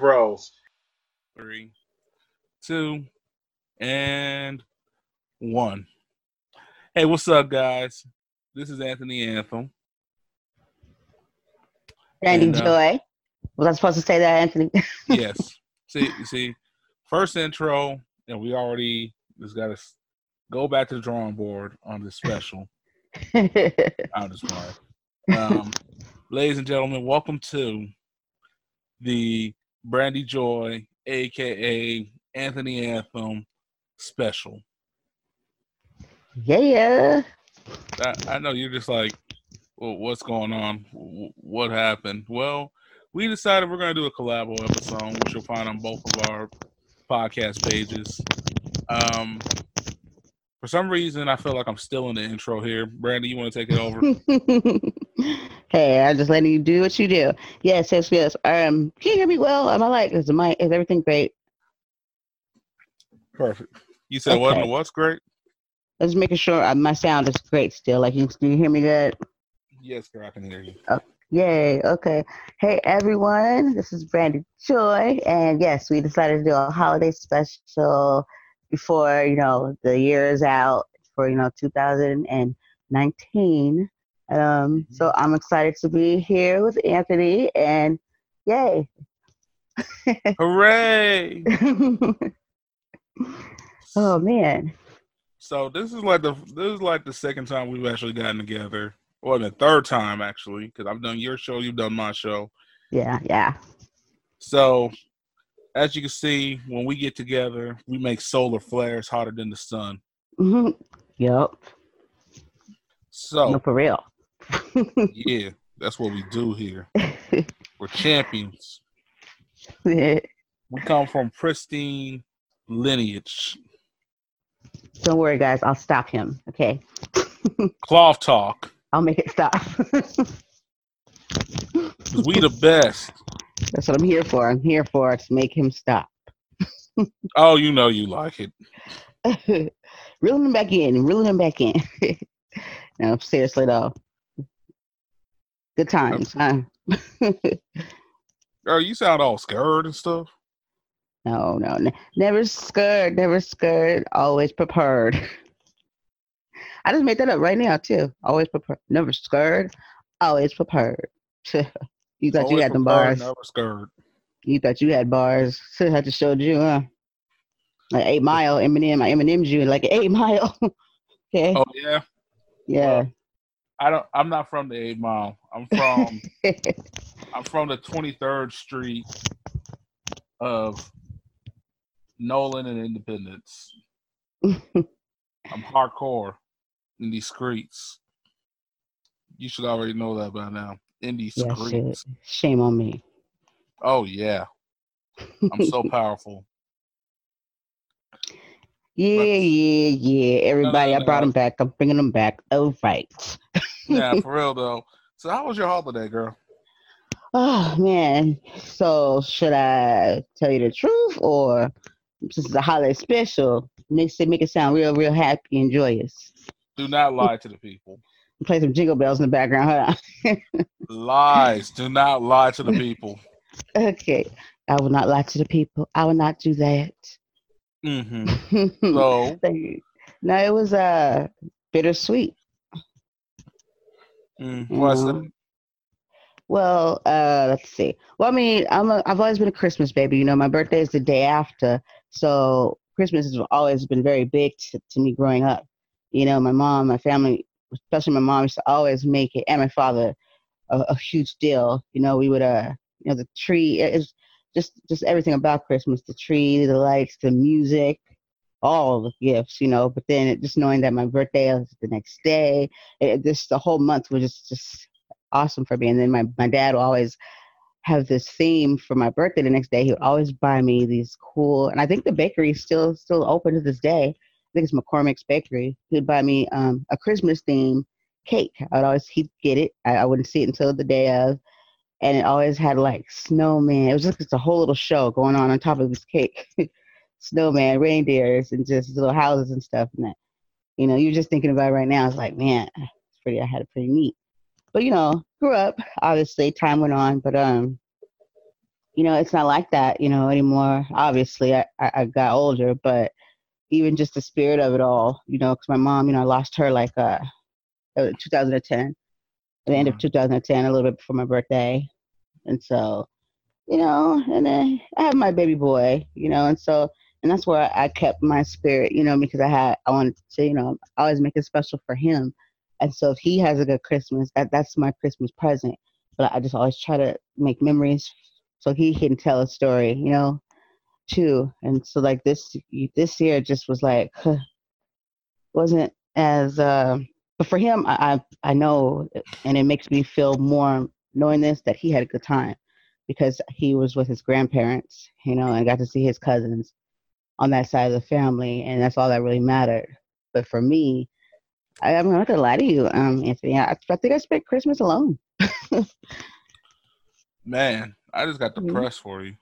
Delivery Bros. Three, two, and one. Hey, what's up, guys? This is Anthony Anthem. Randy And, uh, Joy. Was I supposed to say that, Anthony? Yes. see, you see, first intro, and we already just got to go back to the drawing board on this special. I'm just playing. Um, ladies and gentlemen, welcome to the Brandy Joy, aka Anthony Anthem special. yeah. I, I know you're just like, well, what's going on? What happened? Well, we decided we're going to do a collabo episode, which you'll find on both of our podcast pages. Um, for some reason, I feel like I'm still in the intro here. Brandy, you want to take it over? hey, I'm just letting you do what you do. Yes, yes, yes. Um, can you hear me well? Am I like, is my is everything great? Perfect. You said what? Okay. What's great? I'm just making sure uh, my sound is great still. Like, you can you hear me good? Yes, girl, I can hear you. Yay. Okay. Hey, everyone. This is Brandy Joy. And yes, we decided to do a holiday special before, you know, the year is out for, you know, 2019. Um, so I'm excited to be here with Anthony and yay. Hooray! oh, man. So this is like the this is like the second time we've actually gotten together, or the third time actually, because I've done your show, you've done my show. Yeah, yeah. So, as you can see, when we get together, we make solar flares hotter than the sun. hmm Yep. So, No, for real. Yeah, that's what we do here. We're champions. Don't We come from pristine lineage. Don't worry, guys. I'll stop him. Okay. Cloth talk. I'll make it stop. we the best. That's what I'm here for. I'm here for to make him stop. Oh, you know you like it. reeling him back in, reeling him back in. no, seriously though. Good times, huh? Girl, you sound all scared and stuff. no, no, ne- never scared, never scared, always prepared. I just made that up right now too. Always prepared, never scared, always prepared. you thought you had them prepared, bars. Never scared. You thought you had bars. Should have to showed you, huh? Like eight mile, Eminem, I Eminem's you like eight mile. okay. Oh yeah. yeah. I don't. I'm not from the Eight Mile. I'm from. I'm from the 23rd Street of Noland and Independence. I'm hardcore in these streets. You should already know that by now. In these Yeah, streets. shit. Shame on me. Oh yeah. I'm so powerful. Yeah, yeah, yeah. Everybody, no, I brought no. them back. I'm bringing them back. All right. Yeah, for real though. So how was your holiday, girl? Oh man. So should I tell you the truth or this is a holiday special? Make it make it sound real, real happy and joyous. Do not lie to the people. Play some jingle bells in the background. Hold Lies. Do not lie to the people. okay. I will not lie to the people. I will not do that. Hmm So. No, it was uh bittersweet. mm, what's Mhm. that? Well, uh, let's see. Well, I mean, I'm a, I've always been a Christmas baby. You know, my birthday is the day after, so Christmas has always been very big to, to me growing up. You know, my mom, my family, especially my mom, used to always make it, and my father, a, a huge deal. You know, we would, uh, you know, the tree. it- It's just just everything about Christmas: the tree, the lights, the music, all the gifts. You know, but then it, just knowing that my birthday is the next day, it, the whole month was just just awesome for me. And then my, my dad would always have this theme for my birthday the next day. He would always buy me these cool, and I think the bakery is still still open to this day. I think it's McCormick's Bakery. He'd buy me um, a Christmas theme cake. I'd always he'd get it. I, I wouldn't see it until the day of, and it always had like snowman. It was just it's a whole little show going on on top of this cake. snowman, reindeers, and just little houses and stuff. And that, you know, you're just thinking about it right now. It's like, man, it's pretty. I had it pretty neat but you know, grew up. Obviously, time went on, but um, you know, it's not like that, you know, anymore. Obviously, I, I, I got older, but even just the spirit of it all, you know, because my mom, you know, I lost her like uh, 2010, at the end of 2010, mm-hmm. a little bit before my birthday. And so, you know, and then I have my baby boy, you know, and so, and that's where I, I kept my spirit, you know, because I had, I wanted to, you know, always make it special for him. And so if he has a good Christmas, that that's my Christmas present. But I just always try to make memories so he can tell a story, you know, too. And so like this this year just was like huh, wasn't as uh, but for him I I know and it makes me feel more knowing this that he had a good time because he was with his grandparents, you know, and got to see his cousins on that side of the family and that's all that really mattered. But for me, I, am not gonna lie to you, um, Anthony. I, I think I spent Christmas alone. Man, I just got depressed mm-hmm. for you.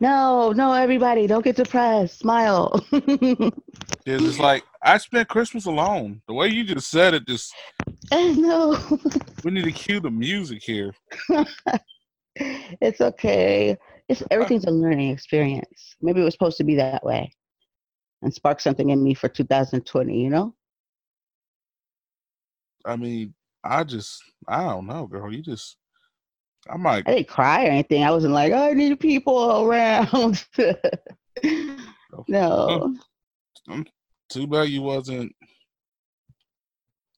No, no, everybody, don't get depressed. Smile. it's just like I spent Christmas alone. The way you just said it, just no. we need to cue the music here. it's okay. It's everything's a learning experience. Maybe it was supposed to be that way, and spark something in me for 2020. You know. I mean, I just, I don't know, girl. You just I might. I didn't cry or anything. I wasn't like, oh, I need people around. no. Too bad you wasn't.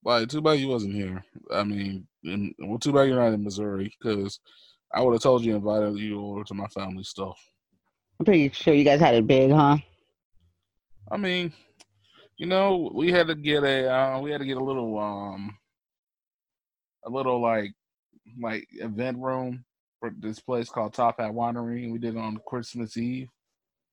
Like, too bad you wasn't here. I mean, and, well, too bad you're not in Missouri because I would have told you invited you over to my family stuff. I'm pretty sure you guys had it big, huh? I mean, you know, we had to get a uh, we had to get a little um a little like like event room for this place called Top Hat Winery, we did it on Christmas Eve.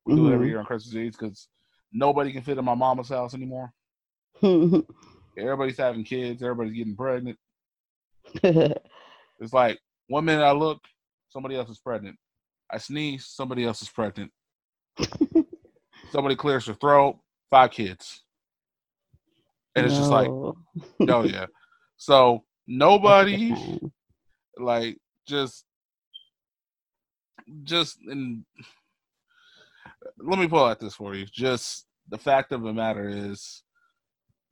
We mm-hmm. do it every mm-hmm. year on Christmas Eve because nobody can fit in my mama's house anymore. everybody's having kids. Everybody's getting pregnant. it's like one minute I look, somebody else is pregnant. I sneeze, somebody else is pregnant. somebody clears their throat, five kids. And it's no. just like, oh yeah. So nobody like just just and let me pull out this for you. Just the fact of the matter is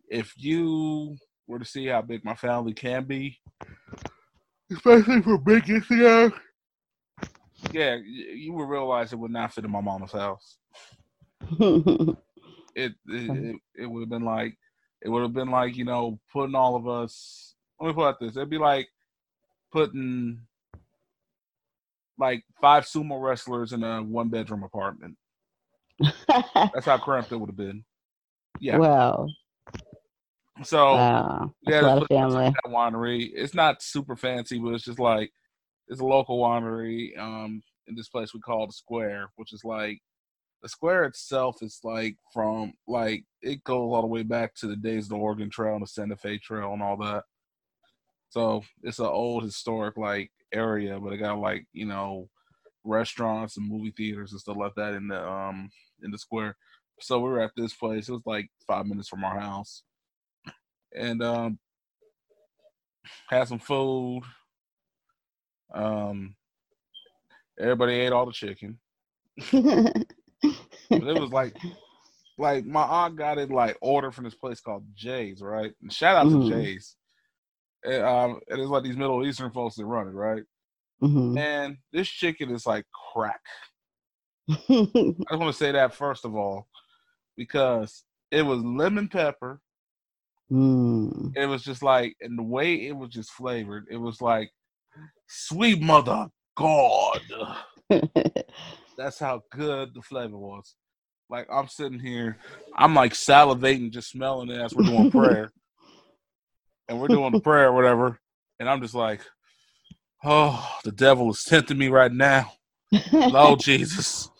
if you were to see how big my family can be, especially for big Instagram, yeah, you would realize it would not fit in my mama's house. it it, it, it would have been like it would have been like you know putting all of us. Let me put out this. It'd be like putting like five sumo wrestlers in a one bedroom apartment. That's how cramped it would have been. Yeah. Wow. So wow. yeah, a family. That winery. It's not super fancy, but it's just like it's a local winery. Um, in this place we call the Square, which is like the square itself is like from like it goes all the way back to the days of the Oregon Trail and the Santa Fe Trail and all that. So it's an old historic like area, but it got like you know restaurants and movie theaters and stuff like that in the um in the square. So we were at this place. It was like five minutes from our house, and um had some food. Um, everybody ate all the chicken. it was like like my aunt got it like ordered from this place called Jay's, right? And shout out mm. to Jay's and, um, and it's like these Middle Eastern folks that run it, right? Mm-hmm. And this chicken is like crack. I just want to say that first of all, because it was lemon pepper. Mm. It was just like, and the way it was just flavored, it was like, sweet mother God. That's how good the flavor was. Like I'm sitting here, I'm like salivating, just smelling it as we're doing prayer and we're doing the prayer or whatever, and I'm just like, oh, the devil is tempting me right now. Lord Jesus.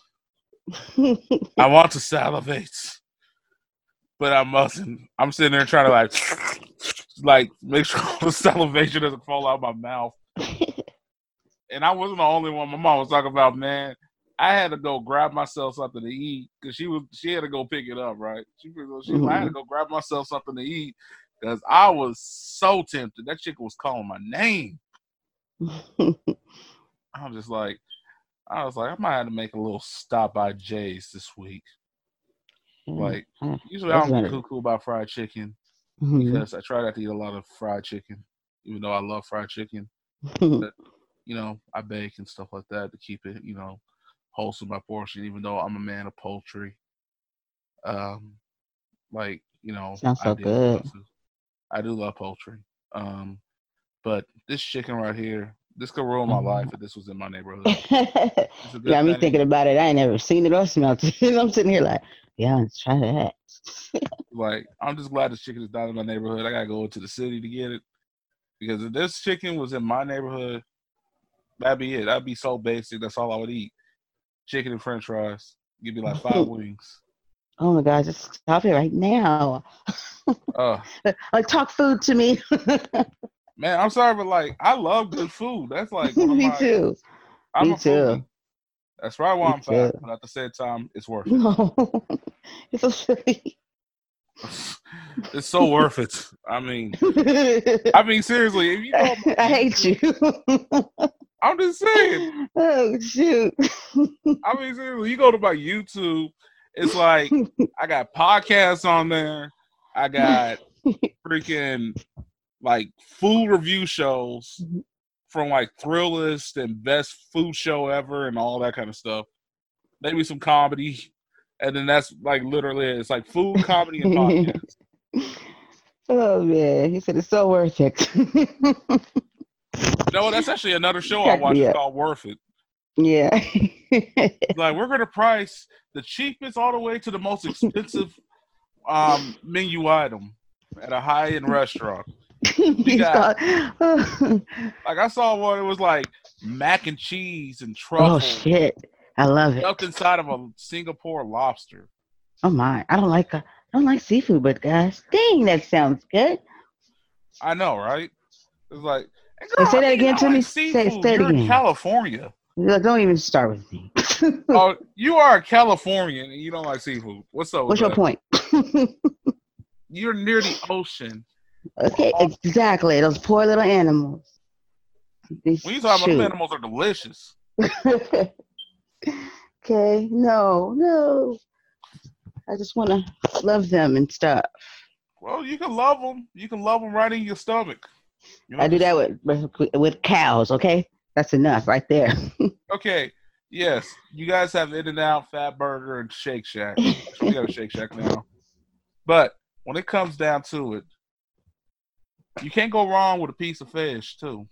I want to salivate, but I mustn't. I'm sitting there trying to like, like make sure the salivation doesn't fall out of my mouth. and I wasn't the only one. My mom was talking about, man. I had to go grab myself something to eat because she was she had to go pick it up, right? She, she mm-hmm. I had to go grab myself something to eat Cause I was so tempted. That chick was calling my name. I'm just like, I was like, I might have to make a little stop by Jay's this week. Mm, Like uh, usually I don't get cuckoo about fried chicken mhm. because I try not to eat a lot of fried chicken, even though I love fried chicken. You know, I bake and stuff like that to keep it, you know, wholesome my portion. Even though I'm a man of poultry, um, like you know, Sounds so good. I do love poultry. Um, but this chicken right here, this could ruin my life if this was in my neighborhood. Got me thing. thinking about it. I ain't never seen it or smelled it. I'm sitting here like, yeah, let's try that. Like, I'm just glad this chicken is not in my neighborhood. I gotta go to the city to get it because if this chicken was in my neighborhood, that'd be it. That'd be so basic. That's all I would eat: chicken and French fries. Give me like five wings. Oh my God, just stop it right now. Uh, Like, talk food to me. man, I'm sorry, but like, I love good food. That's like me my, too. I'm Me a foodie. too. That's probably why I'm fat, but at the same time, it's worth it. No, it's so silly. it's so worth it. I mean, I mean, seriously, if you I hate you. I'm just saying. oh shoot. I mean, seriously, you go to my YouTube, it's like I got podcasts on there. I got freaking like food review shows mm-hmm. from like Thrillist and Best Food Show Ever and all that kind of stuff. Maybe some comedy, and then that's like literally it. it's like food, comedy, and podcast. oh man, he said it's so worth it. No, that's actually another show I Crack watch. It's up. called Worth It. yeah. Like we're gonna price the cheapest all the way to the most expensive um menu item at a high end restaurant. Got- Like I saw one, it was like mac and cheese and truffle oh shit. I love it. stuffed inside of a Singapore lobster. Oh my. I don't like uh, I don't like seafood, but guys, dang, that sounds good. I know, right? It's like Hey, say that again to me. like Say- seafood. say it You're in. California. Don't even start with me. oh, you are a Californian and you don't like seafood. What's up? What's your that? point? You're near the ocean. okay, exactly. Those poor little animals. These- When you talk about animals are delicious. okay, no, no. I just want to love them and stuff. Well, you can love them. You can love them right in your stomach. You know I do that with with cows. Okay, that's enough right there. Okay. Yes, you guys have In and Out, Fatburger, and Shake Shack. we got a Shake Shack now. But when it comes down to it, you can't go wrong with a piece of fish too.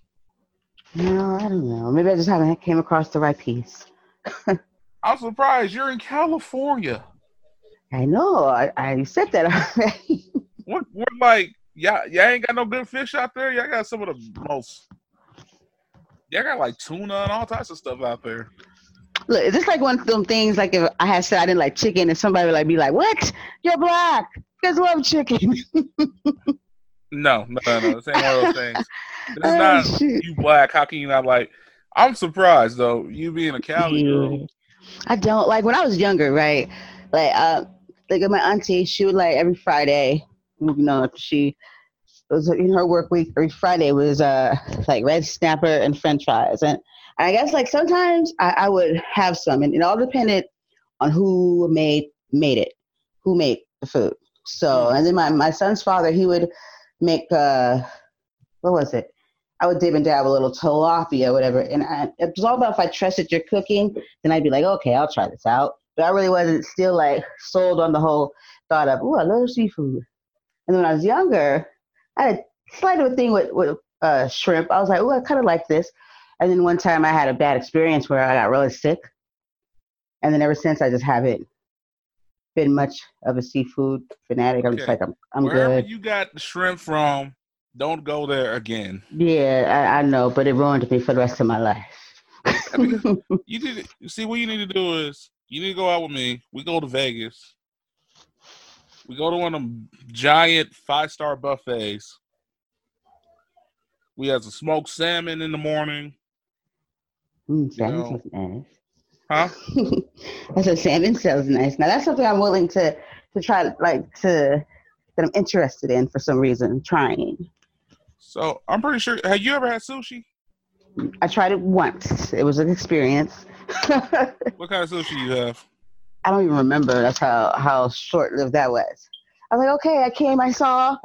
No, I don't know. Maybe I just haven't came across the right piece. I'm surprised you're in California. I know. I, I said that already. What? We're like, y'all, y'all ain't got no good fish out there. Y'all got some of the most. Y'all got like tuna and all types of stuff out there. Look, is this like one of them things like if I had said I didn't like chicken and somebody would like be like, What? You're black. You guys love chicken. No, no, no. It's ain't one of those things. Is Oh, not shit. you black. How can you not like? I'm surprised though. You being a Cali girl. I don't like when I was younger, right? Like uh like my auntie, she would like every Friday, you know, she it was in her work week, every Friday was uh like red snapper and french fries. And I guess like sometimes I, I would have some and it all depended on who made made it, who made the food. So and then my, my son's father, he would make uh what was it? I would dib and dab a little tilapia, whatever. And I, it was all about if I trusted your cooking, then I'd be like, okay, I'll try this out. But I really wasn't still like sold on the whole thought of, oh, I love seafood. And then when I was younger, I had a slight a thing with, with uh, shrimp. I was like, oh, I kind of like this. And then one time I had a bad experience where I got really sick. And then ever since, I just haven't been much of a seafood fanatic. I'm just like, I'm, I'm Wherever good. you got the shrimp from, don't go there again. Yeah, I, I know, but it ruined me for the rest of my life. You you see what you need to do is you need to go out with me. We go to Vegas. We go to one of them giant five star buffets. We have some smoked salmon in the morning. Mm, salmon know. sounds Huh? nice. that's what salmon sounds nice. Now that's something I'm willing to to try, like to that I'm interested in for some reason. Trying. So I'm pretty sure have you ever had sushi? I tried it once. It was an experience. what kind of sushi you have? I don't even remember. That's how how short lived that was. I was like, okay, I came, I saw.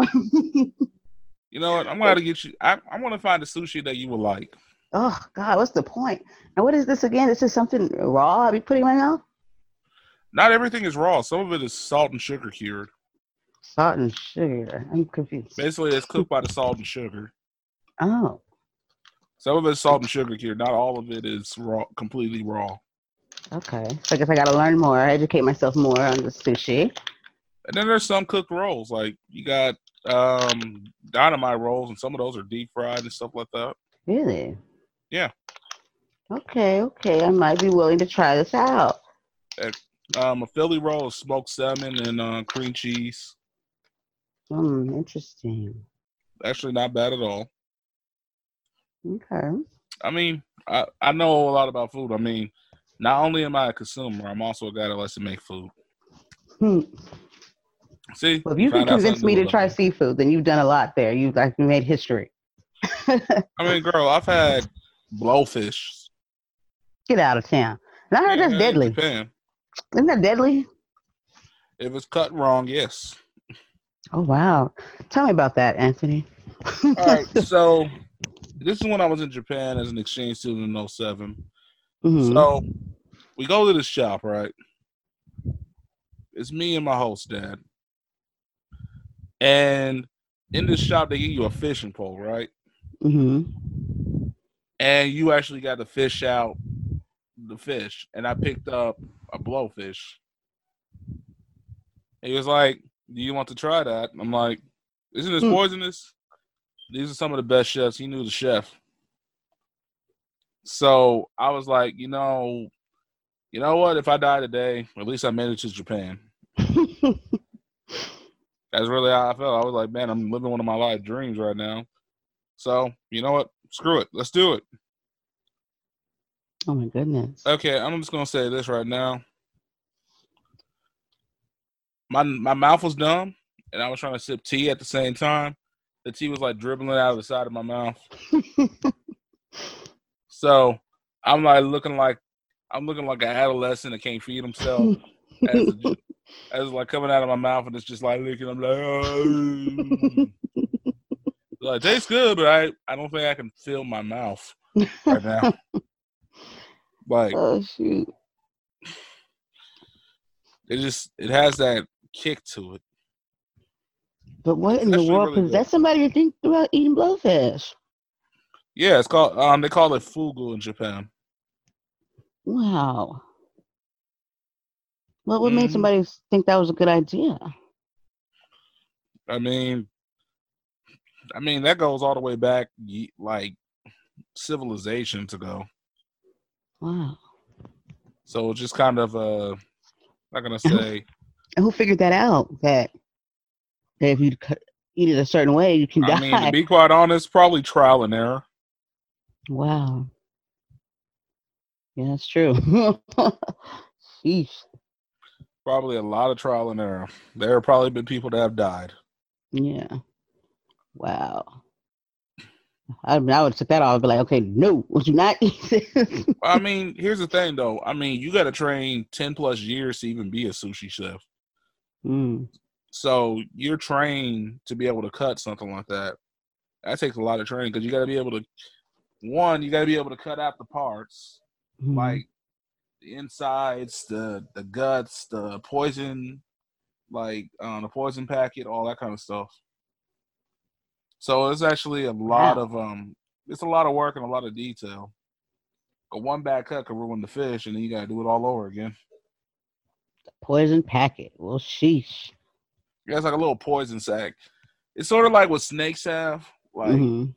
you know what? I'm gonna get you. I I want to find a sushi that you will like. Oh God, what's the point? And what is this again? This is something raw I'll be putting in my mouth. Not everything is raw. Some of it is salt and sugar cured. Salt and sugar. I'm confused. Basically, it's cooked by the salt and sugar. Oh. Some of it's salt and sugar cured. Not all of it is raw, completely raw. Okay. So I guess I got to learn more, educate myself more on the sushi. And then there's some cooked rolls. Like you got um dynamite rolls, and some of those are deep fried and stuff like that. Really? Yeah. Okay, okay. I might be willing to try this out. Um, a Philly roll of smoked salmon and uh, cream cheese. Hmm, interesting. Actually, not bad at all. Okay. I mean, I, I know a lot about food. I mean, not only am I a consumer, I'm also a guy that likes to make food. Hmm. See, well, if you can convince me to try seafood, then you've done a lot there. You've like made history. I mean, girl, I've had blowfish. Get out of town. And I heard yeah, that's deadly. Japan. Isn't that deadly? If it's cut wrong, yes. Oh wow! Tell me about that, Anthony. All right, so this is when I was in Japan as an exchange student in 7 mm-hmm. So we go to the shop, right? It's me and my host, Dad. And in this shop, they give you a fishing pole, right? Mm-hmm. And you actually got to fish out the fish. And I picked up a blowfish. He was like, Do you want to try that? I'm like, Isn't this mm. poisonous? These are some of the best chefs. He knew the chef. So I was like, you know, you know what? If I die today, at least I made it to Japan. That's really how I felt. I was like, man, I'm living one of my life dreams right now. So, you know what? Screw it. Let's do it. Oh my goodness. Okay, I'm just gonna say this right now. My my mouth was dumb, and I was trying to sip tea at the same time. The tea was like dribbling out of the side of my mouth. so I'm like looking like I'm looking like an adolescent that can't feed himself. as, a, as like coming out of my mouth and it's just like licking. I'm like, oh. like tastes good, but I I don't think I can fill my mouth right now. like oh shoot. It just it has that kick to it. But what in the world really possessed somebody to think about eating blowfish? Yeah, it's called um they call it fugu in Japan. Wow. Well, what mm. made mm-hmm. somebody think that was a good idea? I mean, I mean that goes all the way back, like civilizations ago. Wow. So just kind of uh, not gonna say. And who figured that out? That that if you eat it a certain way, you can I die. I mean, to be quite honest, probably trial and error. Wow. Yeah, that's true. Sheesh. Probably a lot of trial and error. There have probably been people that have died. Yeah. Wow. I, mean, I would set that off and be like, okay, no, would you not eat this? I mean, here's the thing though. I mean, you got to train 10 plus years to even be a sushi chef. Mm. So you're trained to be able to cut something like that. That takes a lot of training because you got to be able to. One, you got to be able to cut out the parts, mm-hmm. like the insides, the the guts, the poison, like um, the poison packet, all that kind of stuff. So it's actually a lot wow. of um, it's a lot of work and a lot of detail. A one bad cut could ruin the fish, and then you got to do it all over again. The poison packet. Well, sheesh. Yeah, it's like a little poison sac. It's sort of like what snakes have, like mm-hmm.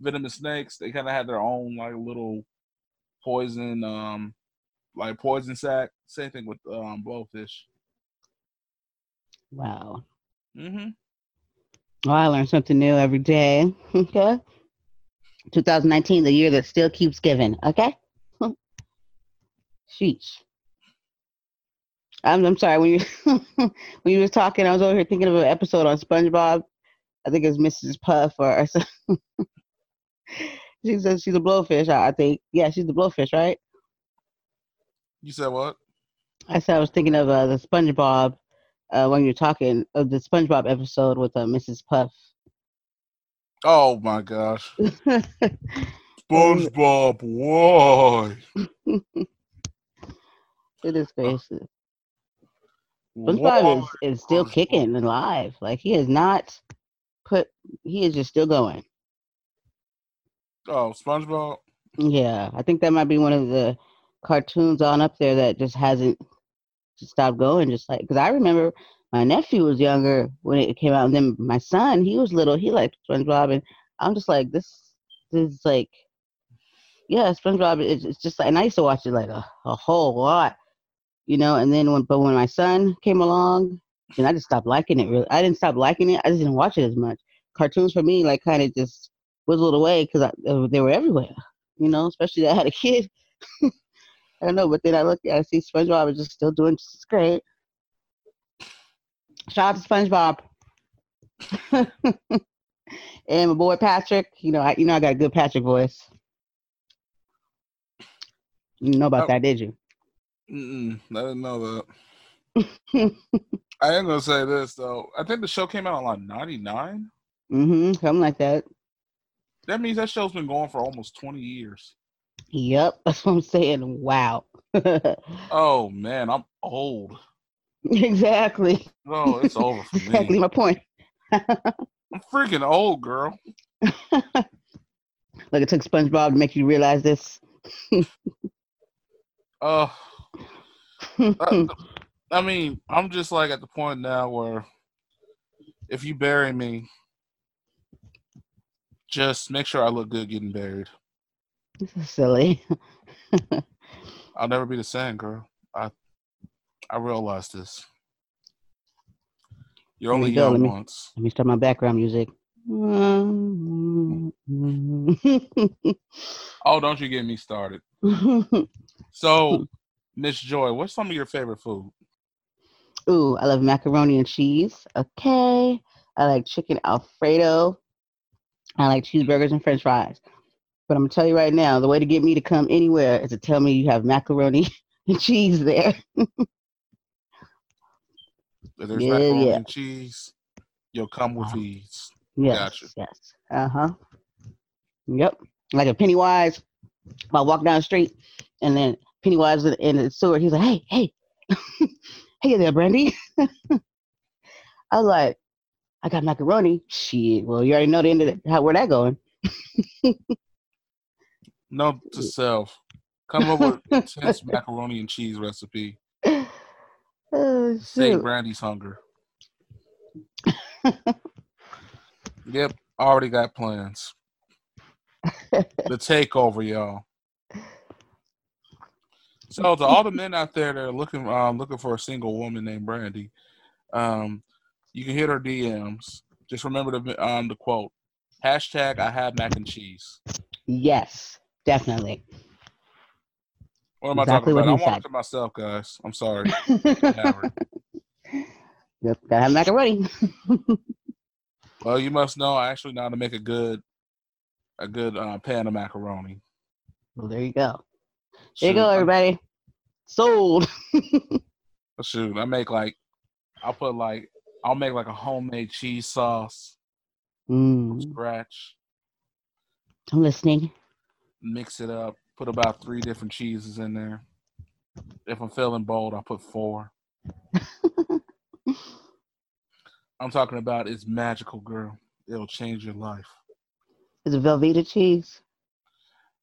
venomous snakes. They kind of have their own like little poison, um, like poison sac. Same thing with um blowfish. Wow. Mhm. Well, I learn something new every day. Okay. 2019, the year that still keeps giving. Okay. Sheesh. I'm, I'm sorry when you when you was talking, I was over here thinking of an episode on SpongeBob. I think it was Mrs. Puff or something. She says she's a blowfish. I think yeah, she's the blowfish, right? You said what? I said I was thinking of uh, the SpongeBob uh, when you're talking of the SpongeBob episode with uh, Mrs. Puff. Oh my gosh. SpongeBob, why? it is crazy. SpongeBob is, is still kicking and alive. Like he is not put. He is just still going. Oh, SpongeBob. Yeah, I think that might be one of the cartoons on up there that just hasn't stopped going. Just like because I remember my nephew was younger when it came out, and then my son, he was little, he liked SpongeBob, and I'm just like, this, this is like, yeah, SpongeBob. It's, it's just like, and I used to watch it like a, a whole lot, you know. And then when, but when my son came along, and I just stopped liking it. Really, I didn't stop liking it. I just didn't watch it as much. Cartoons for me, like, kind of just whizzled away because uh, they were everywhere, you know. Especially that I had a kid. I don't know, but then I look, I see SpongeBob is just still doing just great. Shout out to SpongeBob. and my boy Patrick, you know, I you know I got a good Patrick voice. You know about oh, that, did you? Mm-mm, I didn't know that. I am gonna say this though. I think the show came out on like ninety nine. Mm-hmm. Something like that. That means that show's been going for almost twenty years. Yep, that's what I'm saying. Wow. oh man, I'm old. Exactly. No, it's over for exactly me. My point. I'm freaking old, girl. Look, it took SpongeBob to make you realize this. uh, I, I mean, I'm just like at the point now where if you bury me, just make sure I look good getting buried. This is silly. I'll never be the same, girl. I I realized this. You're only young let me, once. Let me start my background music. oh, don't you get me started. so, Miss Joy, what's some of your favorite food? Ooh, I love macaroni and cheese. Okay. I like chicken alfredo. I like cheeseburgers and french fries. But I'm gonna tell you right now, the way to get me to come anywhere is to tell me you have macaroni and cheese there. There's yeah, macaroni yeah. and cheese, you'll come with uh-huh. Yes, gotcha. yes. Uh huh. Yep. Like a Pennywise. If I walk down the street, and then Pennywise in the store. He's like, "Hey, hey, hey there, Brandy." I was like, "I got macaroni." Shit. Well, you already know the end of it. How where that going? Note to self: come up with intense macaroni and cheese recipe. Oh, Save Brandy's hunger. yep, already got plans. the takeover, y'all. So to all the men out there that are looking um, looking for a single woman named Brandy, um, you can hit her DMs. Just remember the um the quote hashtag I have mac and cheese. Yes, definitely. What am exactly I talking about? I want it to myself, guys. I'm sorry. yep, gotta have macaroni. well, you must know I actually know how to make a good, a good uh, pan of macaroni. Well, there you go. There you go, everybody. Sold. shoot, I make like, I'll put like, I'll make like a homemade cheese sauce mm. scratch. I'm listening. Mix it up put about three different cheeses in there. If I'm feeling bold, I'll put four. I'm talking about it's magical, girl. It'll change your life. Is it Velveeta cheese?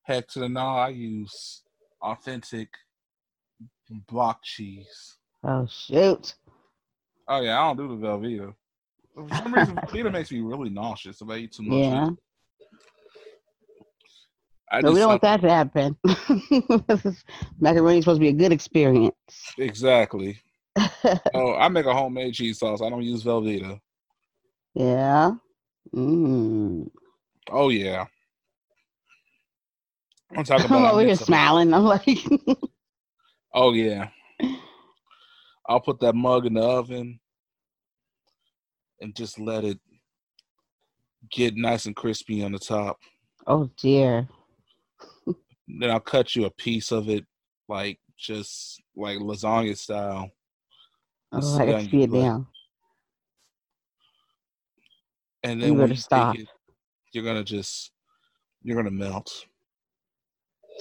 Heck to the no, I use authentic block cheese. Oh shoot. Oh yeah, I don't do the Velveeta. For some reason, Velveeta makes me really nauseous if I eat too much. Yeah. I no, we don't want that to happen. Macaroni is supposed to be a good experience. Exactly. oh, I make a homemade cheese sauce. I don't use Velveeta. Yeah. Mm. Oh yeah. I'm talking about. I'm over here smiling. I'm like. oh yeah. I'll put that mug in the oven and just let it get nice and crispy on the top. Oh dear then I'll cut you a piece of it, like just like lasagna style. Oh, I got it now. And then You when you stop. it, you're gonna just you're gonna melt.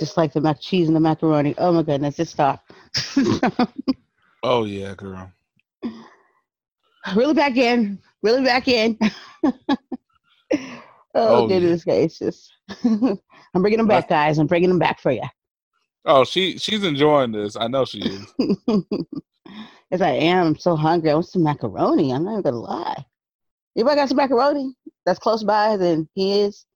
Just like the mac cheese and the macaroni. Oh my goodness, just stop. Oh yeah, girl. Reel it back in. Reel it back in. oh, Oh, yeah. goodness gracious. I'm bringing them back, guys. I'm bringing them back for you. Oh, she she's enjoying this. I know she is. Yes, I am. I'm so hungry. I want some macaroni. I'm not even gonna lie. Anybody got some macaroni that's close by? Then he is.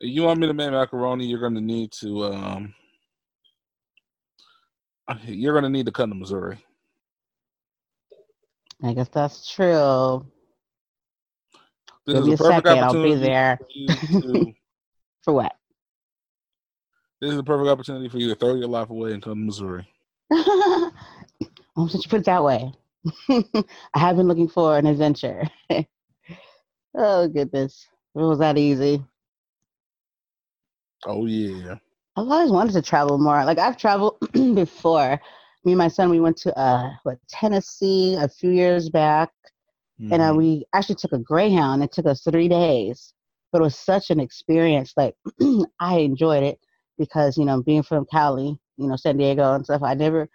you want me to make macaroni? You're gonna need to um. You're gonna need to come to Missouri. I guess that's true. This Give is me a second. I'll be there. for to- For what? this is a perfect opportunity for you to throw your life away and come to Missouri. oh, since you put it that way. I have been looking for an adventure. oh goodness. It was that easy. Oh yeah. I've always wanted to travel more. Like I've traveled before. Me and my son, we went to uh what Tennessee a few years back, and uh, Mhm. we actually took a Greyhound. It took us three days, but it was such an experience. Like I enjoyed it because you know being from Cali, you know San Diego and stuff. I never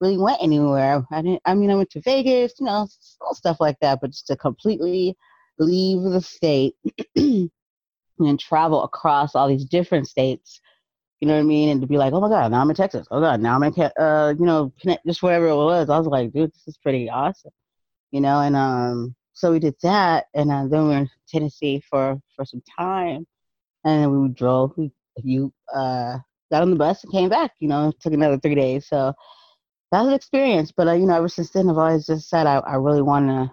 really went anywhere. I didn't. I mean, I went to Vegas, you know, stuff like that. But just to completely leave the state and travel across all these different states you know what I mean? And to be like, oh my God, now I'm in Texas. Oh God, now I'm in, uh, you know, just wherever it was. I was like, dude, this is pretty awesome, you know. And um, so we did that, and uh, then we were in Tennessee for for some time, and then we drove. We you uh got on the bus and came back. You know, took another three days. So that was an experience. But uh, you know, ever since then, I've always just said I I really want to,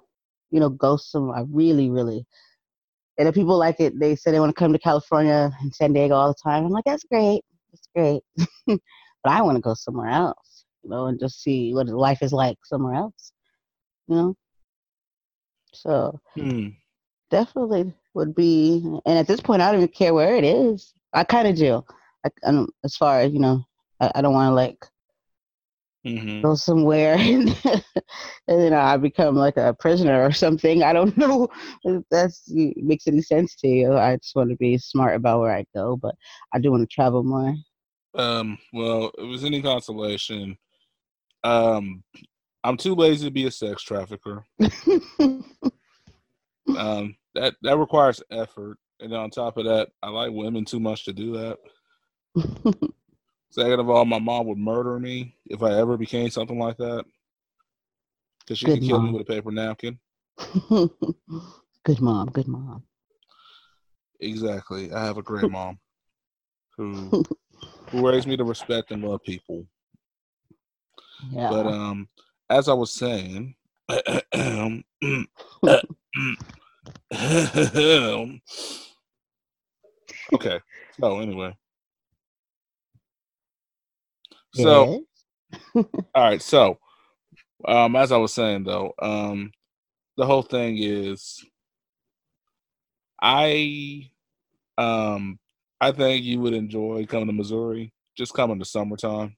you know, go some. I really, really. And if people like it, they say they want to come to California and San Diego all the time. I'm like, that's great. Great. but I want to go somewhere else, you know, and just see what life is like somewhere else, you know. So Hmm. definitely would be, and at this point, I don't even care where it is. I kind of do. I, I don't, as far as you know, I, I don't want to like Mhm. go somewhere and, then I become like a prisoner or something. I don't know if that makes any sense to you. I just want to be smart about where I go, but I do want to travel more. Um. Well, if it was any consolation, um, I'm too lazy to be a sex trafficker. Um, that that requires effort, and on top of that, I like women too much to do that. Second of all, my mom would murder me if I ever became something like that, because she Good could kill me with a paper napkin. good mom, good mom. Exactly. I have a great mom who who raised me to respect and love people. Yeah. But um, as I was saying, okay. So anyway, so all right. So um, as I was saying though, um, the whole thing is, I um, I think you would enjoy coming to Missouri. Just come in the summertime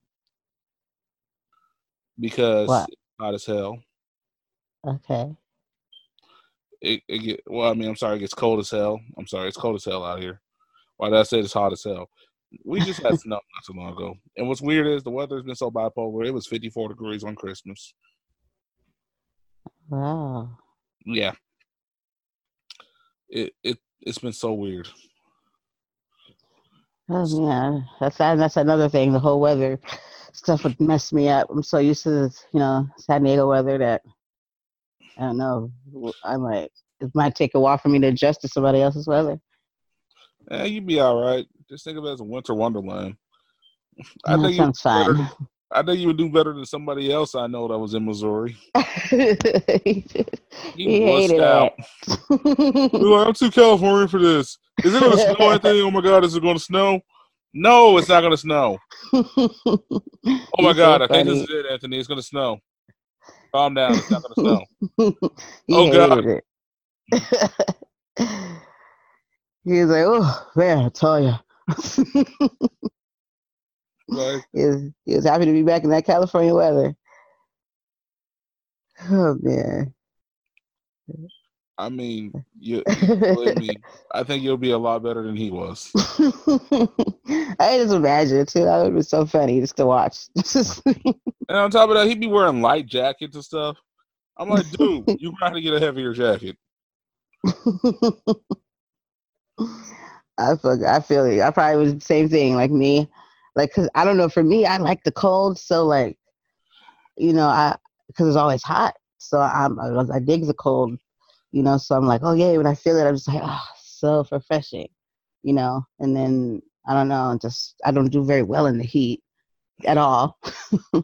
because What? it's hot as hell. okay. it, it get well. I mean, I'm sorry, it gets cold as hell. I'm sorry, it's cold as hell out here. Why did I say it's hot as hell? We just had snow not too long ago, and what's weird is the weather's been so bipolar. It was 54 degrees on Christmas. Wow. Yeah, it it it's been so weird. Oh yeah, that's that, that's another thing. The whole weather stuff would mess me up. I'm so used to this, you know, San Diego weather that I don't know. I might it might take a while for me to adjust to somebody else's weather. Yeah, you'd be all right. Just think of it as a winter wonderland. I Yeah, think sounds better fun. I think you would do better than somebody else I know that was in Missouri. he He hated out. it. Like, I'm too California for this. Is it gonna snow anything? Oh my god, is it gonna snow? No, it's not gonna snow. Oh my god, I think this is it, Anthony. It's gonna snow. Calm down, it's not gonna snow. he Oh, God. hated it. he was like, "Oh man, I tell you." Like, he, was, he was happy to be back in that California weather. Oh man. I mean, you, believe me, I think you'll be a lot better than he was. I just imagine too. That would be so funny just to watch. And on top of that, he'd be wearing light jackets and stuff. I'm like, dude, you got to get a heavier jacket. I feel, I feel it. I probably was the same thing, like me. Like, cause I don't know. For me, I like the cold, so like, you know, I because it's always hot, so I'm I, I dig the cold, you know. So I'm like, oh yeah, when I feel it, I'm just like, oh, so refreshing, you know. And then I don't know, just I don't do very well in the heat at all, you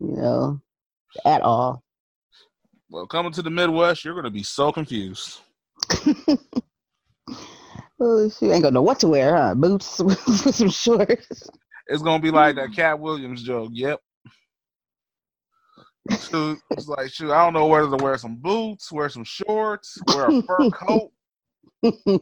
know, at all. Well, coming to the Midwest, you're going to be so confused. oh shoot, ain't gonna know what to wear, huh? Boots with some shorts. It's going to be like that mm. Katt Williams joke. Yep. Shoot, it's like, shoot, I don't know whether to wear some boots, wear some shorts, wear a fur coat.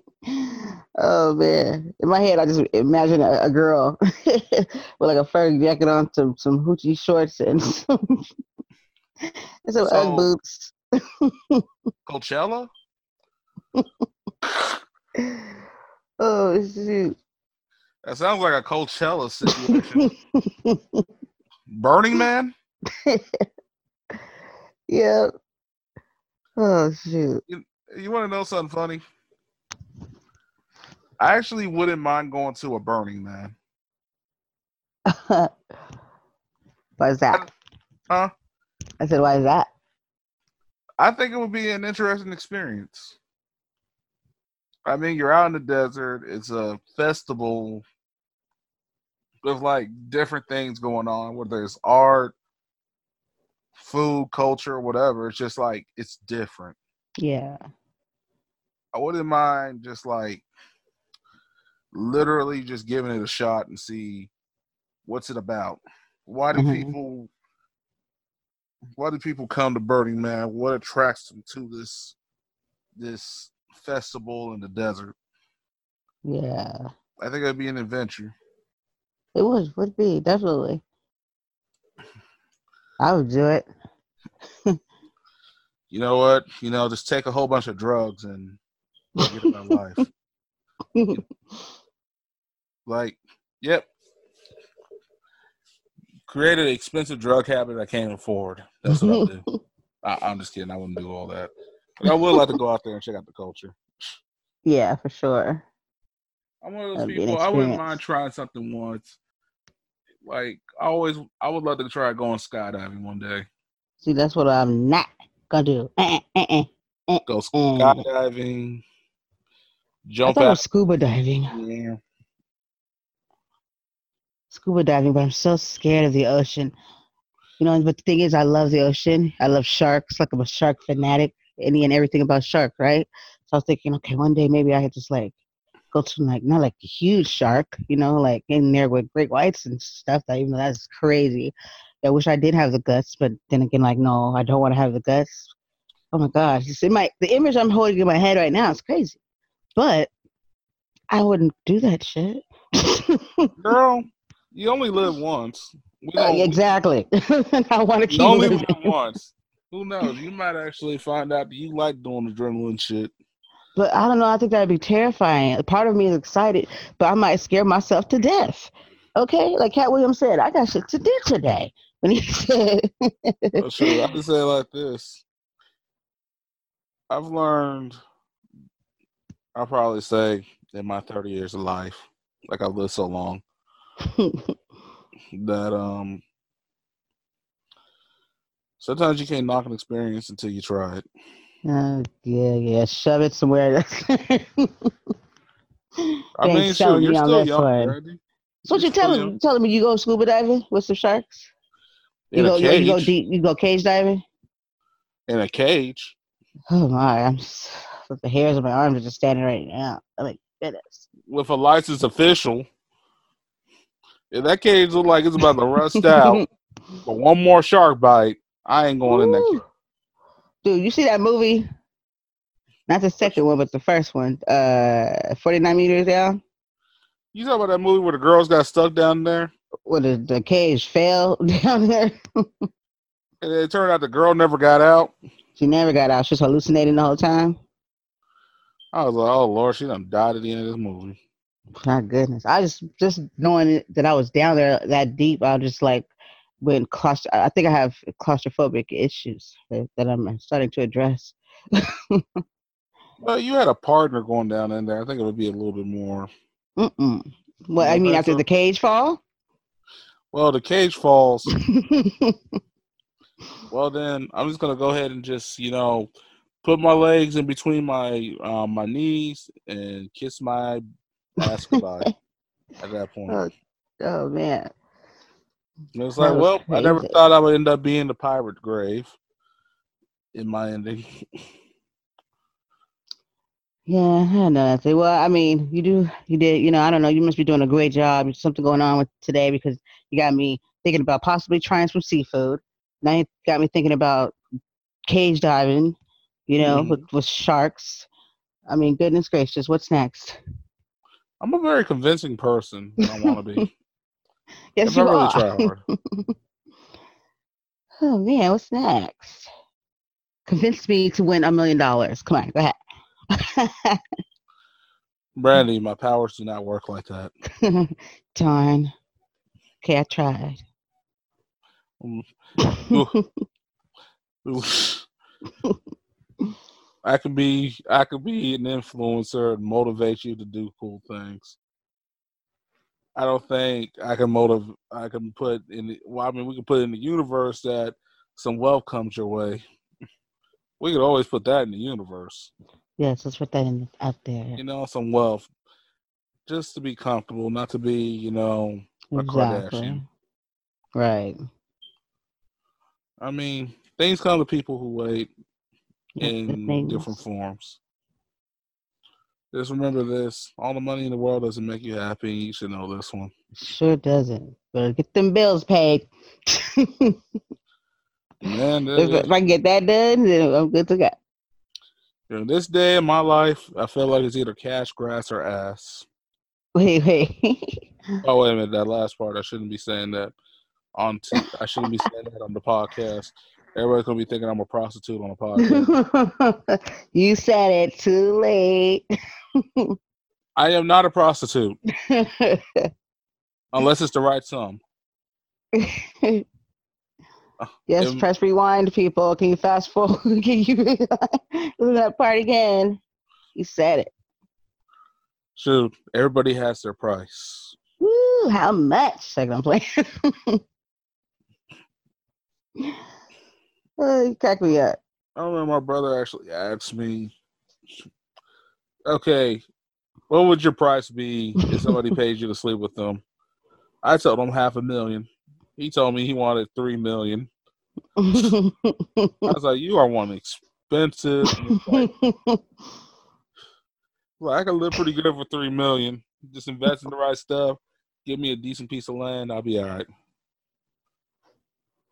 oh man! In my head, I just imagine a, a girl with like a fur jacket on, some some hoochie shorts, and some, and some So- Ugg boots. Coachella? Oh shoot! That sounds like a Coachella situation. Burning Man? yeah. Oh shoot! You want to know something funny? I actually wouldn't mind going to a Burning Man. why is that? Huh? I said, why is that? I think it would be an interesting experience. I mean, you're out in the desert. It's a festival with like different things going on, whether it's art, food, culture, whatever. It's just like it's different. Yeah. I wouldn't mind just like literally just giving it a shot and see what's it about. Why do Mhm. people why do people come to Burning Man? What attracts them to this this festival in the desert? Yeah. I think it'd be an adventure. It would would be definitely. I would do it. You know what? You know, just take a whole bunch of drugs and get in life. Like, yep. Created an expensive drug habit I can't afford. That's what I do. I, I'm just kidding. I wouldn't do all that. But I would like to go out there and check out the culture. yeah, for sure. I'm one of those That'd people. I wouldn't mind trying something once. Like I always, I would love to try going skydiving one day. See, that's what I'm not gonna do. Uh-uh, uh-uh. Go Mm. skydiving, I jump thought out. scuba diving. Yeah. Scuba diving, but I'm so scared of the ocean. You know, but the thing is, I love the ocean. I love sharks. Like I'm a shark fanatic. Any and everything about shark, right? So I was thinking, okay, one day maybe I could just like go to like not like a huge shark, you know, like in there with great whites and stuff. That even though that's crazy. I wish I did have the guts, but then again, like no, I don't want to have the guts. Oh my gosh, it's in my the image I'm holding in my head right now is crazy, but I wouldn't do that shit. Girl, you only live once. We Uh, exactly. I want to keep You only living. live once. Who knows? You might actually find out that you like doing adrenaline shit. But I don't know. I think that'd be terrifying. Part of me is excited, but I might scare myself to death. Okay, like Katt Williams said, I got shit to do today. When he said, sure. I can say it like this. I've learned, I'll probably say in my 30 years of life, like I've lived so long, that um sometimes you can't knock an experience until you try it. Oh, yeah, yeah, shove it somewhere. I mean, sure, you're still young, one. So what you You're telling telling me you go scuba diving with some sharks? You In go you, go deep you go cage diving? In a cage. Oh my, I'm just, the hairs on my arms are just standing right now. I'm like, goodness. with a licensed official. If that cage look like it's about to rust out, but one more shark bite, I ain't going in that cage. Dude, you see that movie? Not the second one, but the first one. Uh, 49 meters down. You talk about that movie where the girls got stuck down there? What did the cage fell down there? and it turned out the girl never got out. She never got out. She was hallucinating the whole time. I was like, oh Lord, she done died at the end of this movie. My goodness. I just just knowing that I was down there that deep, I was just like when claustro- I think I have claustrophobic issues that, that I'm starting to address. well, you had a partner going down in there. I think it would be a little bit more. Mm-mm. Well, I mean, after the cage fall. Well, the cage falls. well, then I'm just gonna go ahead and just you know put my legs in between my um, my knees and kiss my goodbye at that point. Oh, oh man. It was like, well, crazy. I never thought I would end up being the pirate grave in my ending. yeah, I know that. Well, I mean, you do, you did, you know, I don't know. You must be doing a great job. There's something going on with today because you got me thinking about possibly trying some seafood. Now you got me thinking about cage diving, you know, mm-hmm. with, with sharks. I mean, goodness gracious, what's next? I'm a very convincing person. I want to be. yes, you really are. oh man, what's next? Convince me to win a million dollars. Come on, go ahead. Brandy, my powers do not work like that. Darn. Okay, I tried. Mm. I could be I could be an influencer and motivate you to do cool things. I don't think I can motive I can put in the, well I mean we can put in the universe that some wealth comes your way. We could always put that in the universe. Yes, let's put that in out there. You know, some wealth. Just to be comfortable, not to be, you know, a exactly. Kardashian. Right. I mean, things come to people who wait in different forms. Just remember this: all the money in the world doesn't make you happy. You should know this one. Sure doesn't. Better get them bills paid. Man, if, if, I get that done, then I'm good to go. In this day in my life, I feel like it's either cash, grass, or ass. Wait, wait. oh wait a minute! That last part, I shouldn't be saying that on. T- I shouldn't be saying that on the podcast. Everybody's gonna be thinking I'm a prostitute on a podcast. you said it too late. I am not a prostitute. Unless it's the right sum. yes, if, press rewind, people. Can you fast forward? Can you listen that part again? You said it. Shoot, everybody has their price. Woo, how much? Second place. Uh, you crack me up. I remember my brother actually asked me, "Okay, what would your price be if somebody paid you to sleep with them?" I told him half a million. He told me he wanted three million. I was like, "You are one expensive." Like, well, I can live pretty good for three million. Just invest in the right stuff. Give me a decent piece of land. I'll be all right.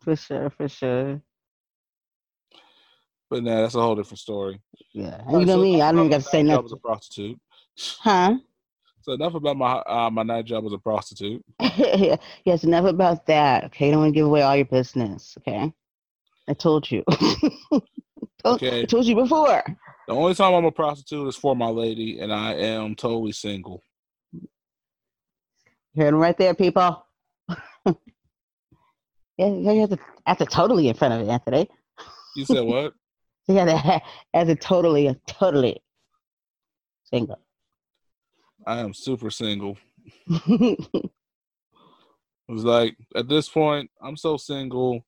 For sure, for sure. But nah, that's a whole different story. Yeah, you know so me. I don't even got to say nothing. I was a prostitute. Huh? So enough about my uh, my night job as a prostitute. yes, enough about that. Okay, don't want to give away all your business. Okay, I told you. okay, I told you before. The only time I'm a prostitute is for my lady, and I am totally single. Hear them right there, people. yeah, you have to, have to totally in front of it, Anthony. You said what? Yeah, as a totally, a totally single. I am super single. it was like at this point, I'm so single.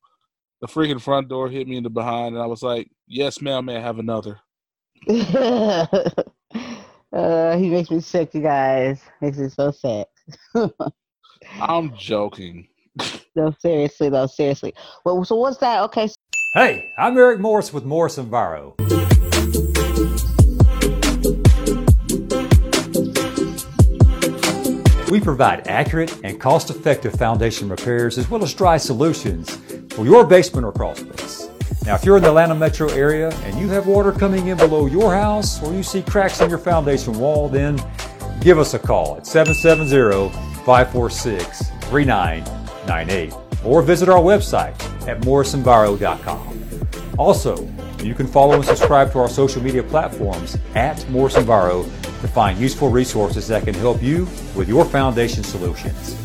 The freaking front door hit me in the behind, and I was like, "Yes, ma'am, may I have another?" uh, he makes me sick, you guys. Makes me so sick. I'm joking. no, seriously, though, seriously. Well, so what's that? Okay, Hey, I'm Eric Morris with Morris Enviro. We provide accurate and cost-effective foundation repairs as well as dry solutions for your basement or crawl space. Now, if you're in the Atlanta metro area and you have water coming in below your house or you see cracks in your foundation wall, then give us a call at 770 546 3998 or visit our website at morrisenviro.com. Also, you can follow and subscribe to our social media platforms at Morrison to find useful resources that can help you with your foundation solutions.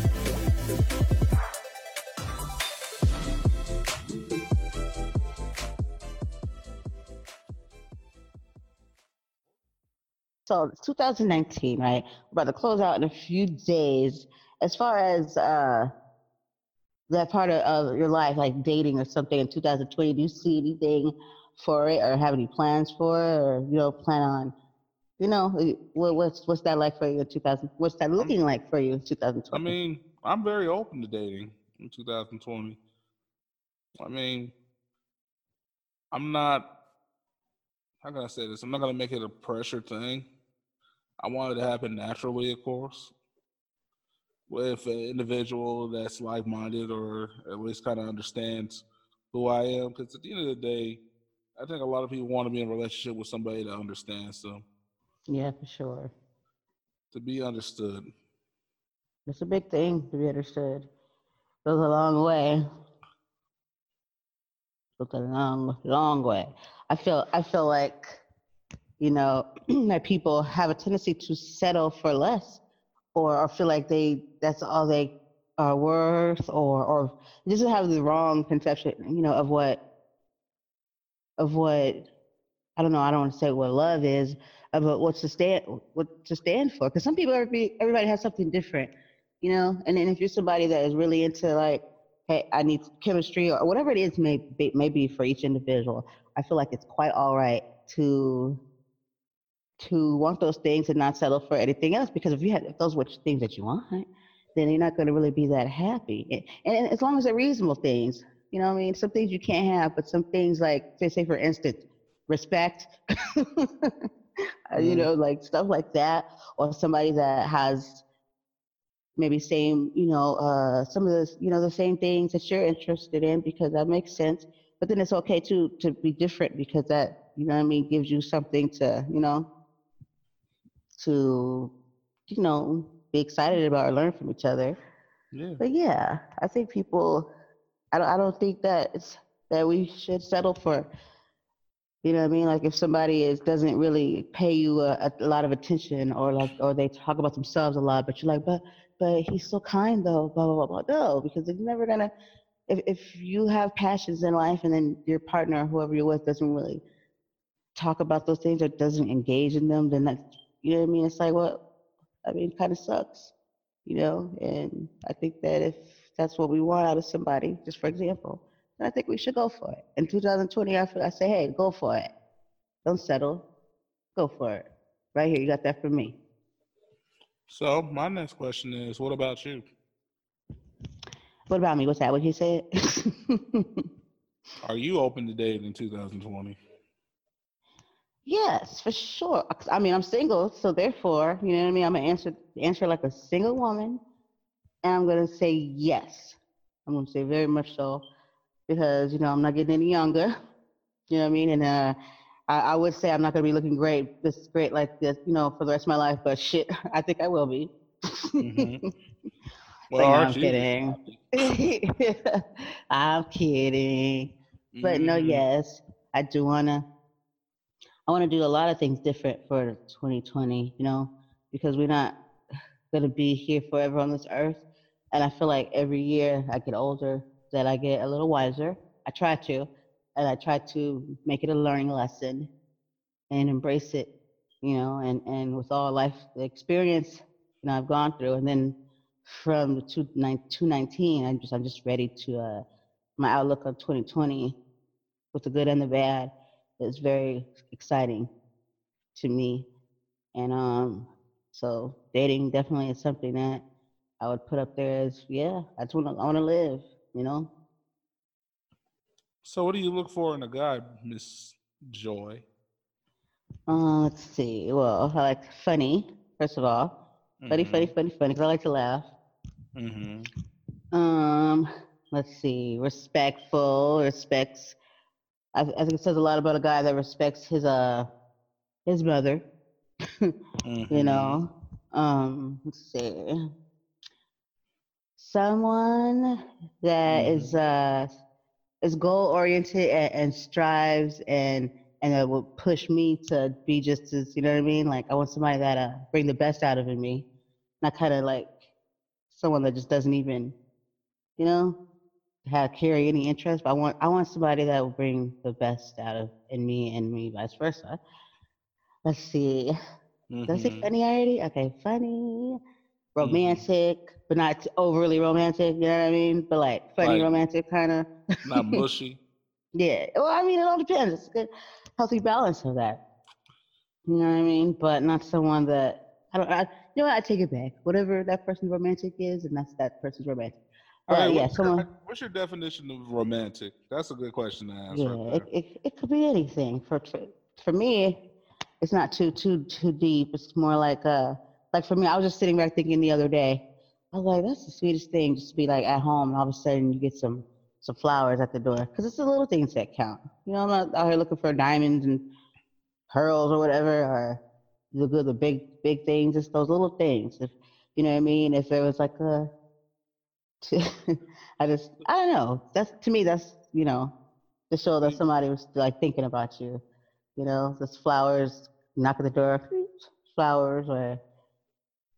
So it's 2019, right? We're about to close out in a few days. As far as uh, that part of, of your life, like dating or something in 2020, do you see anything for it or have any plans for it or, you know, plan on, you know, what, what's, what's that like for you in 2000? What's that looking like for you in 2020? I mean, I'm very open to dating in 2020. I mean, I'm not, how can I say this? I'm not going to make it a pressure thing. I want it to happen naturally, of course with an individual that's like minded or at least kind of understands who I am. Because at the end of the day, I think a lot of people want to be in a relationship with somebody that understands them. Yeah, for sure. To be understood. It's a big thing to be understood. Goes a long way. Goes a long, long way. I feel I feel like, you know, that people have a tendency to settle for less or, or feel like they that's all they are worth or or just have the wrong conception you know of what of what i don't know i don't want to say what love is uh, about what's to stand what to stand for because some people everybody, everybody has something different you know? And then if you're somebody that is really into like hey i need chemistry or whatever it is may be, may be for each individual i feel like it's quite all right to to want those things and not settle for anything else because if you had if those were things that you want then you're not going to really be that happy. And, and, as long as they're reasonable things you know what i mean? Some things you can't have but some things like say, say for instance respect mm-hmm. you know like stuff like that or somebody that has maybe same you know uh, some of the you know the same things that you're interested in because that makes sense. But then it's okay too to be different because that you know what i mean gives you something to you know to, you know, be excited about or learn from each other. Yeah. But yeah, I think people, I don't, I don't think that it's, that we should settle for, you know what I mean? Like if somebody is doesn't really pay you a, a lot of attention or like, or they talk about themselves a lot, but you're like, but, but he's so kind though, blah, blah, blah, blah. No, because it's never gonna, if, if you have passions in life and then your partner, whoever you're with, doesn't really talk about those things or doesn't engage in them, then that's you know what I mean? It's like, well, I mean, kind of sucks, you know? And I think that if that's what we want out of somebody, just for example, then I think we should go for it. In 2020, I, I say, hey, go for it. Don't settle. Go for it. Right here, you got that from me. So, my next question is what about you? What about me? What's that? What he said? Are you open to dating in 2020? Yes, for sure. I mean, I'm single, so therefore, you know what I mean. I'm gonna answer answer like a single woman, and I'm gonna say yes. I'm gonna say very much so, because you know I'm not getting any younger. You know what I mean? And uh, I, I would say I'm not gonna be looking great, this great like this, you know, for the rest of my life. But shit, I think I will be. Mm-hmm. Well, no, I'm kidding. I'm kidding. Mm-hmm. But no, mm-hmm. yes, I do wanna I want to do a lot of things different for 2020, you know, because we're not going to be here forever on this earth. And I feel like every year I get older, that I get a little wiser. I try to, and I try to make it a learning lesson and embrace it, you know, and, and with all life the experience, you know, I've gone through. And then from the 219, I'm just, I'm just ready to, uh, my outlook on 2020 with the good and the bad is very exciting to me. And um, so dating definitely is something that I would put up there as yeah, I just want to I want to live, you know. So what do you look for in a guy, Miss Joy? Uh, let's see. Well, I like funny, first of all. Mm-hmm. Funny, funny, funny, funny, because I like to laugh. Mm-hmm. Um, let's see. Respectful, respects I, I think it says a lot about a guy that respects his uh his mother. mm-hmm. You know, um, let's see. someone that Mhm. is uh is goal oriented and, and strives and and that will push me to be just as you know what I mean. Like I want somebody that uh bring the best out of in me, not kind of like someone that just doesn't even you know have carry any interest. But I want I want somebody that will bring the best out of in me and me vice versa. Let's see. Did I say Mhm. funny already? Okay, funny, Mm-hmm. romantic, but not overly romantic. You know what I mean? But like funny, Like- romantic kind of. Not bushy. Yeah. Well, I mean, it all depends. It's a good, healthy balance of that. You know what I mean? But not someone that I don't. I, you know what? I take it back. Whatever that person's romantic is, and that's that person's romantic. All right, yeah, what's, your, someone. what's your definition of romantic? That's a good question to ask. Yeah, right it, it, it could be anything. For for me, it's not too too too deep. It's more like uh like for me, I was just sitting back thinking the other day. I was like, that's the sweetest thing, just to be like at home, and all of a sudden you get some some flowers at the door, because it's the little things that count. You know, I'm not out here looking for diamonds and pearls or whatever, or the good the big big things. It's those little things. If you know what I mean. If there was like a I just I don't know. That's to me that's you know to show that somebody was like thinking about you. You know, just flowers, knock at the door, flowers, or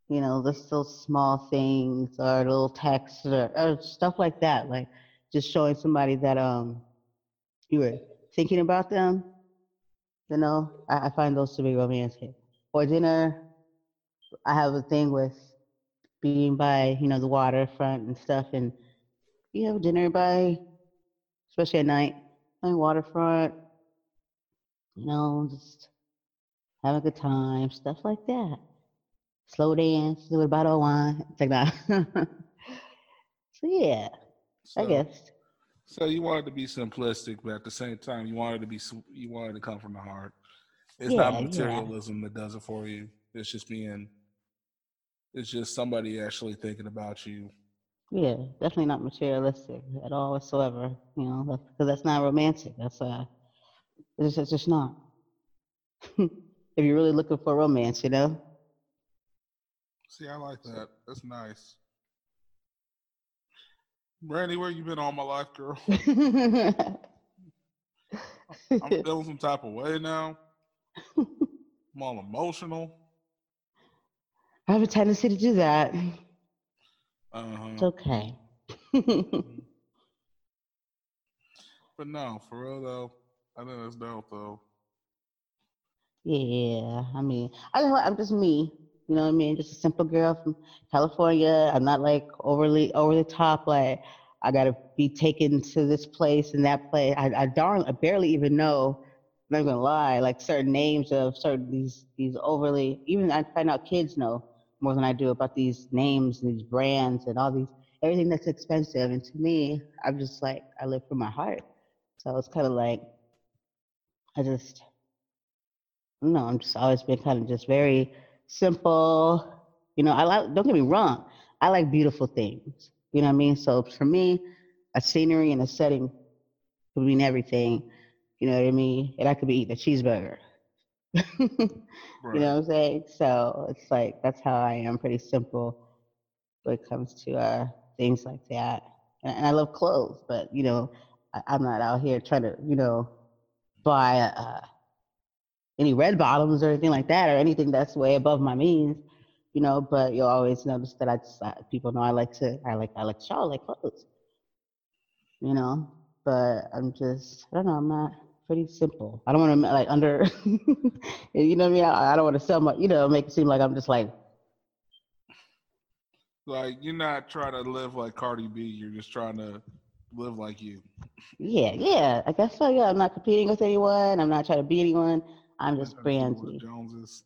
you know, just those small things or little texts or, or stuff like that. Like just showing somebody that um you were thinking about them. You know, I, I find those to be romantic. Or dinner, I have a thing with being by you know the waterfront and stuff, and you have dinner by, especially at night, on waterfront. You know, just have a good time, stuff like that. Slow dance, do a bottle of wine, it's like that. so yeah, I guess. So you wanted to be simplistic, but at the same time, you wanted to be you wanted to come from the heart. It's Yeah, not yeah. materialism that does it for you. It's just being. It's just somebody actually thinking about you. Yeah, definitely not materialistic at all whatsoever. You know, because that's not romantic. That's uh, it's just, it's just not. if you're really looking for romance, you know. See, I like that. That's nice. Brandy, where you been all my life, girl? I'm feeling some type of way now. I'm all emotional. I have a tendency to do that. Uh-huh. It's okay. But no, for real though, I think that's dope though. yeah, I mean, I don't know. I'm just me. You know what I mean? Just a simple girl from California. I'm not like overly over the top. Like I gotta be taken to this place and that place. I, I darn, I barely even know. I'm not gonna lie. Like certain names of certain these these overly. Even I find out kids know more than I do about these names and these brands and all these everything that's expensive. And to me, I'm just like I live from my heart. So it's kind of like I just no, I'm just always been kind of just very simple. You know, I like. Don't get me wrong. I like beautiful things. You know what I mean? So for me, a scenery and a setting would mean everything. You know what I mean? And I could be eating a cheeseburger. Right. You know what I'm saying? So it's like that's how I am. Pretty simple when it comes to uh, things like that. And, and I love clothes, but you know, I, I'm not out here trying to you know buy uh, any red bottoms or anything like that, or anything that's way above my means. You know, but you'll always notice that I just uh, people know I like to I like I like I like clothes. You know, but I'm just I don't know. I'm not pretty simple. I don't want to like under, you know what I mean. I, I don't want to sell my, you know, make it seem like I'm just like Like you're not trying to live like Cardi B. You're just trying to live like you. Yeah, yeah. I guess so. Yeah, I'm not competing with anyone. I'm not trying to be anyone. I'm just Not trying to Brandy. Joneses.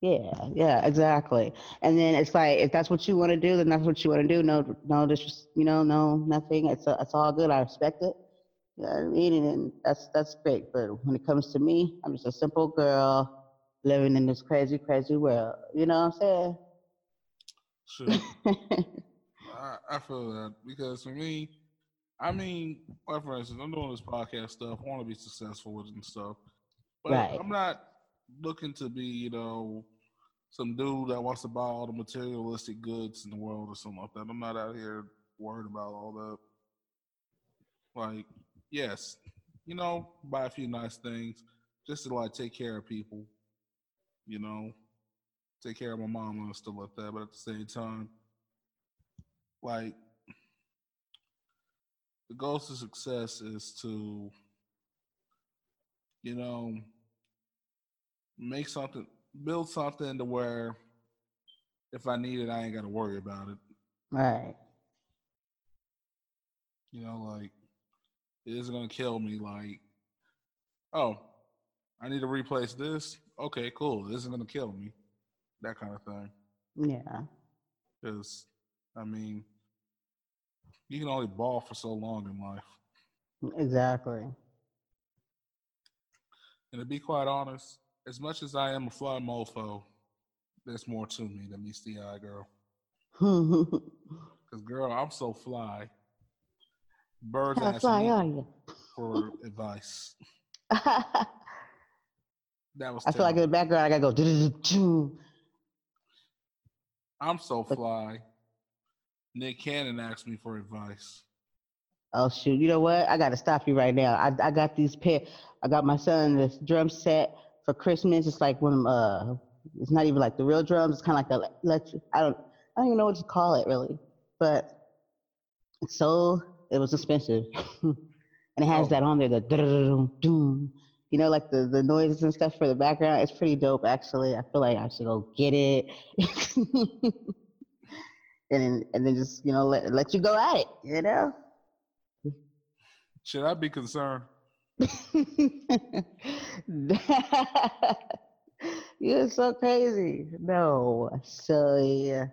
Yeah, yeah, exactly. And then it's like, if that's what you want to do, then that's what you want to do. No, no, just you know, no, nothing. It's it's all good. I respect it. What I mean? And that's that's great. But when it comes to me, I'm just a simple girl living in this crazy, crazy world. You know what I'm Sure. saying? I, I feel that because for me, I mean, like for instance, I'm doing this podcast stuff. I want to be successful with it and stuff, but Right. I'm not looking to be, you know, some dude that wants to buy all the materialistic goods in the world or something like that. I'm not out here worried about all that. Like, yes, you know, buy a few nice things just to like take care of people, you know, take care of my mom and stuff like that. But at the same time, like, the goal to success is to, you know, make something, build something to where if I need it, I ain't got to worry about it. Right. You know, like it isn't gonna kill me. Like, oh, I need to replace this. Okay, cool. This isn't gonna kill me. That kind of thing. Yeah. Because, I mean, you can only ball for so long in life. Exactly. And to be quite honest, as much as I am a fly mofo, there's more to me than meets the eye, girl. Because, girl, I'm so fly. Birds How fly me are you? for advice. I That was. I feel like in the background I gotta go. "Do-do-do-do." I'm so fly. Nick Cannon asked me for advice. Oh shoot! You know what? I gotta stop you right now. I I got these pair. I got my son this drum set for Christmas. It's like one of uh. It's not even like the real drums. It's kind of like the electric. I don't. I don't even know what to call it really. But it's so it was expensive, and it has Oh. that on there. The doom. You know, like the the noises and stuff for the background. It's pretty dope, actually. I feel like I should go get it. And then, and then just you know let let you go at it, you know. Should I be concerned? You're so crazy. No. So yeah.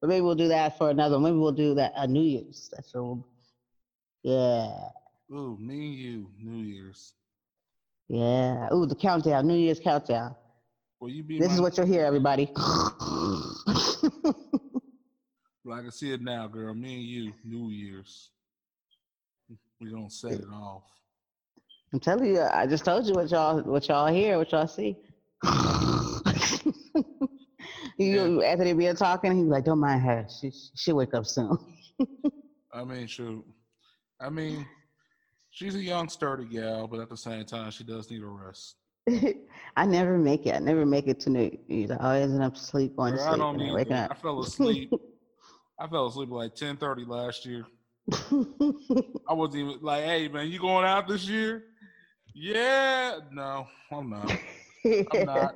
But maybe we'll do that for another. Maybe we'll do that uh, New Year's. That's what we'll, yeah. Ooh, me and you, New Year's. Yeah. Ooh, the countdown, New Year's countdown. Will you be This is what you'll hear, everybody. Well, I can see it now, girl. Me and you, New Year's. We don't set it off. I'm telling you, I just told you what y'all what y'all hear, what y'all see. you Anthony being talking, he's like, Don't mind her. She she'll wake up soon. I mean, shoot. I mean, she's a young, sturdy gal, but at the same time, she does need a rest. I never make it. I never make it to New Year's. I always end up sleep going to Girl, I sleep don't and need. waking I fell asleep. I fell asleep like ten thirty last year. I wasn't even like, "Hey, man, you going out this year?" Yeah, no, I'm not. I'm not.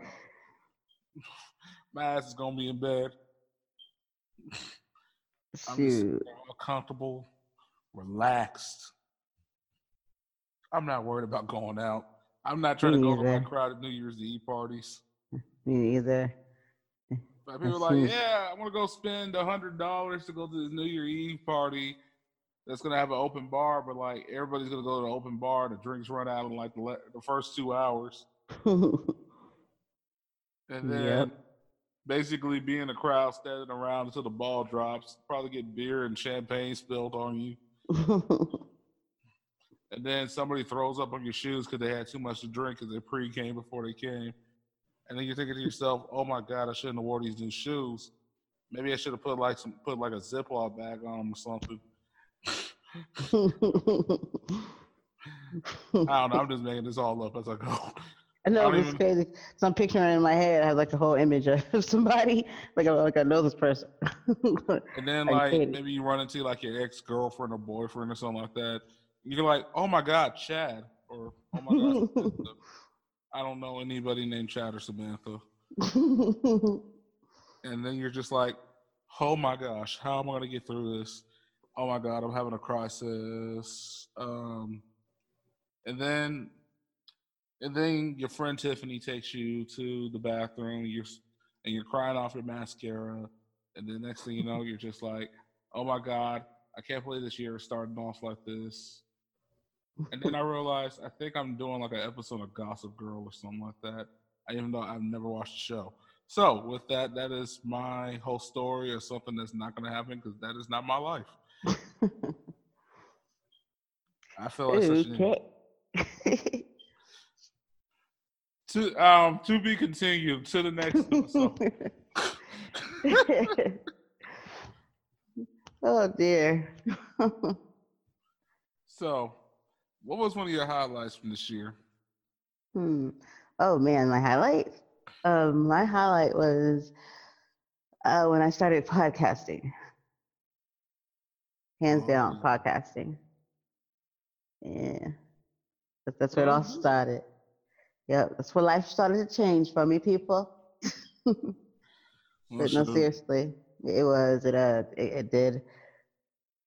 My ass is gonna be in bed. I'm just Shoot. comfortable, relaxed. I'm not worried about going out. I'm not trying to Me go to like neither. crowded New Year's Eve parties. Me either. But people are like, yeah, I want to go spend a hundred dollars to go to this New Year Eve party that's gonna have an open bar, but like everybody's gonna go to the open bar the drinks run out in like the, le- the first two hours, and then Yep. basically be in the crowd standing around until the ball drops. Probably get beer and champagne spilled on you, and then somebody throws up on your shoes because they had too much to drink because they pre-came before they came, and then you're thinking to yourself, "Oh my God, I shouldn't have wore these new shoes. Maybe I should have put like some put like a Ziploc bag on them or something." I don't know. I'm just making this all up as I go. I know it's crazy. So I'm picturing in my head. I have like a whole image of somebody, like I, like I know this person. And then Like like maybe you run into like your ex girlfriend or boyfriend or something like that. You're like, oh my god, Chad, or oh my god, I don't know anybody named Chad or Samantha. And then you're just like, oh my gosh, how am I gonna get through this? Oh my god, I'm having a crisis. Um, and then, and then your friend Tiffany takes you to the bathroom. You're and you're crying off your mascara. And the next thing you know, you're just like, oh my god, I can't believe this year is starting off like this. And then I realized I think I'm doing like an episode of Gossip Girl or something like that. Even though I've never watched the show. So with that, that is my whole story or something that's not going to happen because that is not my life. I feel like such an okay. to um to be continued to the next episode. oh dear. so, what was one of your highlights from this year? Hmm. Oh man, my highlight. Um, my highlight was uh, when I started podcasting. Hands Oh, down, yeah. podcasting. Yeah, That- that's where it all started. Yep, that's where life started to change for me, people. But no, seriously, it was. It uh, it, it did.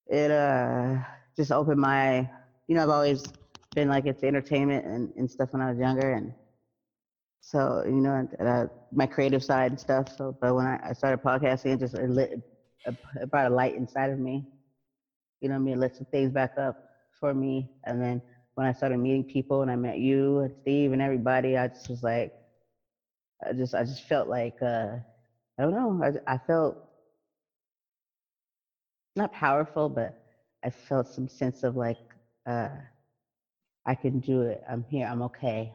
It uh, just opened my. You know, I've always been like into entertainment and, and stuff when I was younger, and so you know, and, uh, my creative side and stuff. So, but when I, I started podcasting, it just it lit, it brought a light inside of me. You know, what I mean, it lit some things back up for me, and then when I started meeting people, and I met you and Steve and everybody, I just was like, I just, I just felt like. uh I don't know. I, I felt not powerful, but I felt some sense of like, uh, I can do it. I'm here. I'm okay.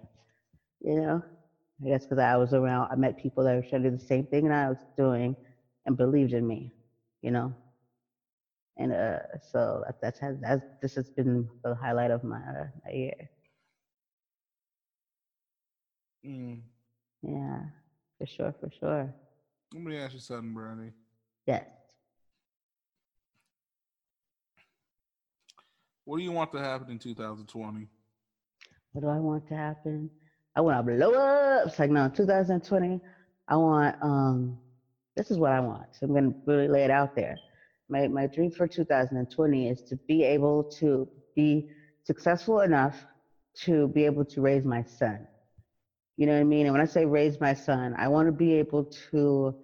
You know, I guess because I was around, I met people that were trying to do the same thing that I was doing and believed in me, you know? And uh, so that, that's, has, that's, this has been the highlight of my, uh, my year. Mm. Yeah, for sure, for sure. Let me ask you something, Brandy. Yes. What do you want to happen in 2020? What do I want to happen? I want to blow up. It's like no, 2020. I want. Um, this is what I want. So I'm gonna really lay it out there. My my dream for 2020 is to be able to be successful enough to be able to raise my son. You know what I mean? And when I say raise my son, I want to be able to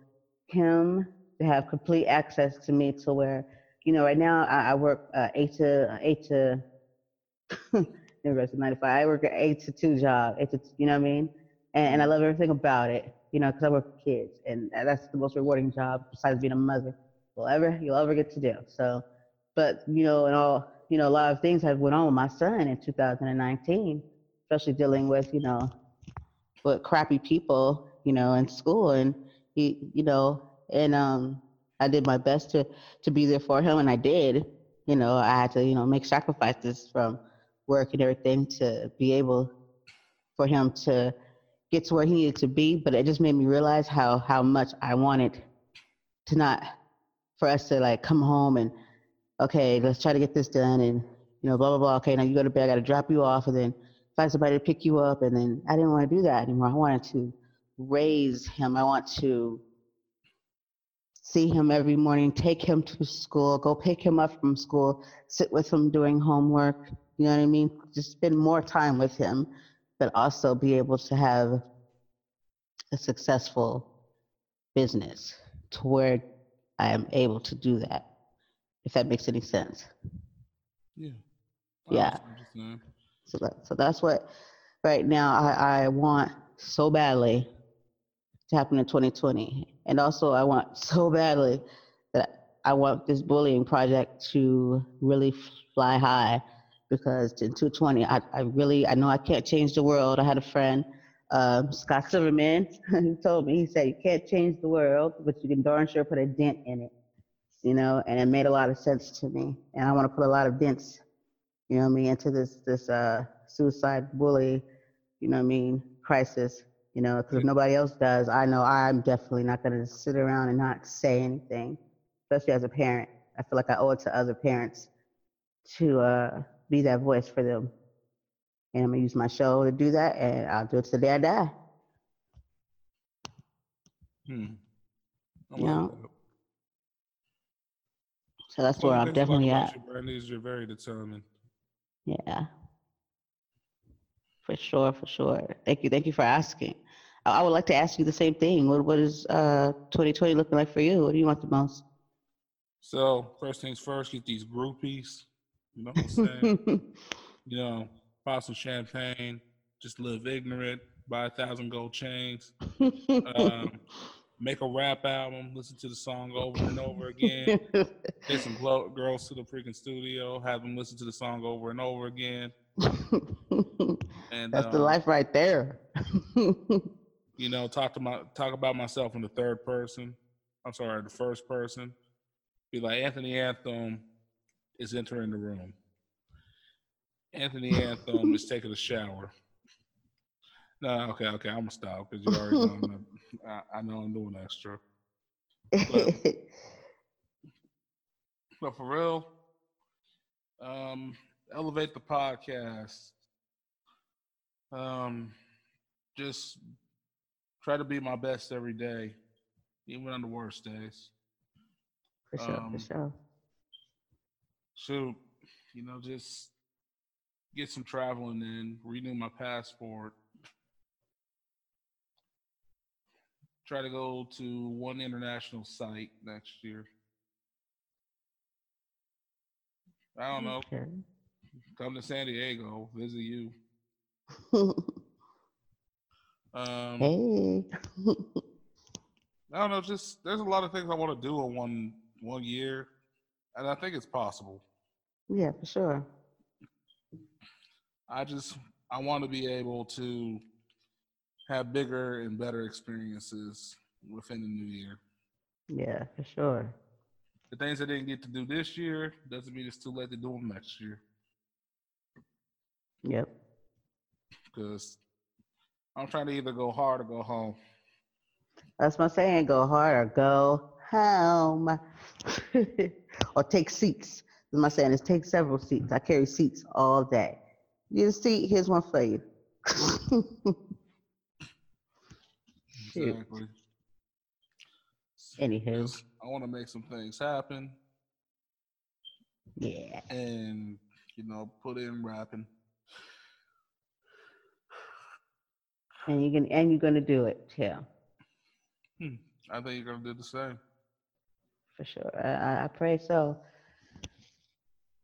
him to have complete access to me to where you know right now I, I work uh, eight to eight to University of 95. I work an eight to two job. Eight to, you know what I mean? And, and I love everything about it, you know, because I work with kids, and that's the most rewarding job besides being a mother you'll ever you'll ever get to do. So, but you know, and all you know, a lot of things have went on with my son in 2019, especially dealing with you know, with crappy people, you know, in school, and he, you know, and um, I did my best to to be there for him, and I did. You know, I had to you know make sacrifices from work and everything to be able for him to get to where he needed to be. But it just made me realize how how much I wanted to not for us to like come home and okay, let's try to get this done and you know blah blah blah. Okay, now you go to bed. I got to drop you off and then find somebody to pick you up. And then I didn't want to do that anymore. I wanted to raise him. I want to see him every morning, take him to school, go pick him up from school, sit with him doing homework. You know what I mean? Just spend more time with him, but also be able to have a successful business to where I am able to do that, if that makes any sense. Yeah. Yeah. understand what you're saying. So that, so that's what right now I, I want so badly to happen in 2020. And also I want so badly that I want this bullying project to really fly high because in 220, I, I really, I know I can't change the world. I had a friend, um, Scott Silverman, who told me, he said, you can't change the world, but you can darn sure put a dent in it. You know, and it made a lot of sense to me. And I want to put a lot of dents you know what I mean, into this this uh suicide bully, you know what I mean, crisis. You know, because if nobody else does, I know I'm definitely not going to sit around and not say anything, especially as a parent. I feel like I owe it to other parents to uh, be that voice for them. And I'm going to use my show to do that, and I'll do it to the day I die. Hmm. I Yeah. that. So that's One where of I'm things definitely at. Brandy, is you're very determined. Yeah. For sure, for sure. Thank you. Thank you for asking. I, I would like to ask you the same thing. What what is uh 2020 looking like for you? What do you want the most? So first things first, get these groupies. You know what I'm saying? you know, pop some champagne, just live ignorant, buy a thousand gold chains, um, make a rap album, listen to the song over and over again, get some glo- girls to the freaking studio, have them listen to the song over and over again, and That's the um, life right there. you know, talk to my talk about myself in the third person. I'm sorry, the first person, be like Anthony Anthem is entering the room. Anthony Anthem is taking a shower. No, okay, okay, I'm gonna stop because you already know. I'm, I, I know I'm doing extra. But, but for real, um, elevate the podcast. Um, just try to be my best every day, even on the worst days. for sure, Um, for sure. Shoot, you know, just get some traveling in, renew my passport. Try to go to one international site next year. I don't know. Okay. Come to San Diego, visit you. Um, hey. I don't know. Just there's a lot of things I want to do in one one year, and I think it's possible. yeah, for sure. I just I want to be able to have bigger and better experiences within the new year. Yeah, for sure. The things I didn't get to do this year doesn't mean it's too late to do them next year. Yep. Because I'm trying to either go hard or go home. That's my saying. Go hard or go home. or take seats. That's my saying is take several seats. I carry seats all day. You see, here's one for you. Shoot. Exactly. Anywho, I want to make some things happen yeah. and you know put in rapping. And you can and you're gonna do it too. Hmm. I think you're gonna do the same. For sure. I, I- I pray so.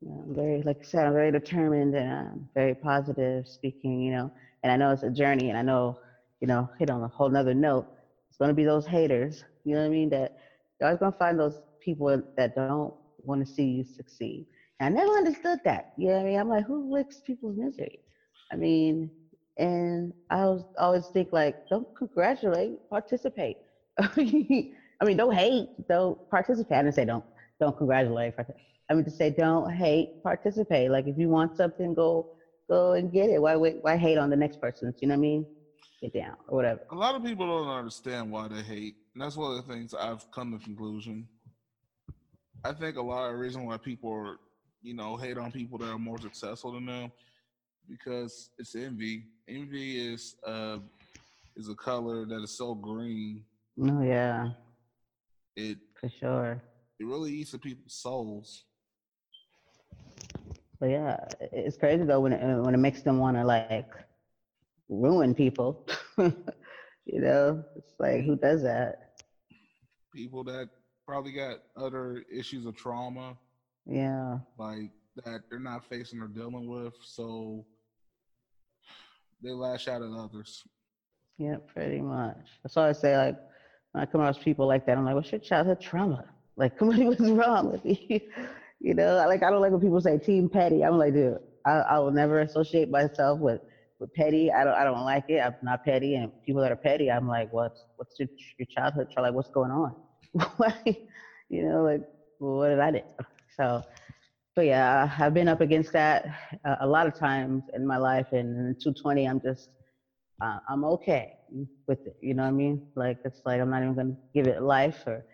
I'm very, like I said, I'm very determined and I'm very positive speaking, you know, and I know it's a journey and I know, you know, hit on a whole nother note. It's going to be those haters, you know what I mean? That you're always going to find those people that don't want to see you succeed. And I never understood that. You know what I mean? I'm like, who licks people's misery? I mean, and I was always think like, don't congratulate, participate. I mean, don't hate, don't participate. I didn't say don't, don't congratulate. partic- I mean to say don't hate, participate. Like if you want something, go, go and get it. Why wait? Why hate on the next person? You know what I mean? Get down or whatever. A lot of people don't understand why they hate, and that's one of the things I've come to conclusion. I think a lot of the reason why people are, you know, hate on people that are more successful than them because it's envy. Envy is uh is a color that is so green. Oh yeah, It for sure. it really eats at people's souls. But yeah, it's crazy though when it, uh, when it makes them want to like ruin people. you know, it's like who does that? People that probably got other issues of trauma, Yeah, like that they're not facing or dealing with, so they lash out at others. yeah, pretty much. That's why I say like when I come across people like that, I'm like, what's your childhood trauma? Like, come on, what's wrong with you? You know, like I don't like when people say team petty. I'm like, dude, I, I will never associate myself with with petty. I don't I don't like it. I'm not petty, and people that are petty, I'm like, what's what's your your childhood? Like, what's going on? You know, like, what did I do? So, but yeah, I've been up against that uh, a lot of times in my life, and in 220, I'm just uh, I'm okay with it. You know what I mean? Like it's like I'm not even gonna give it life or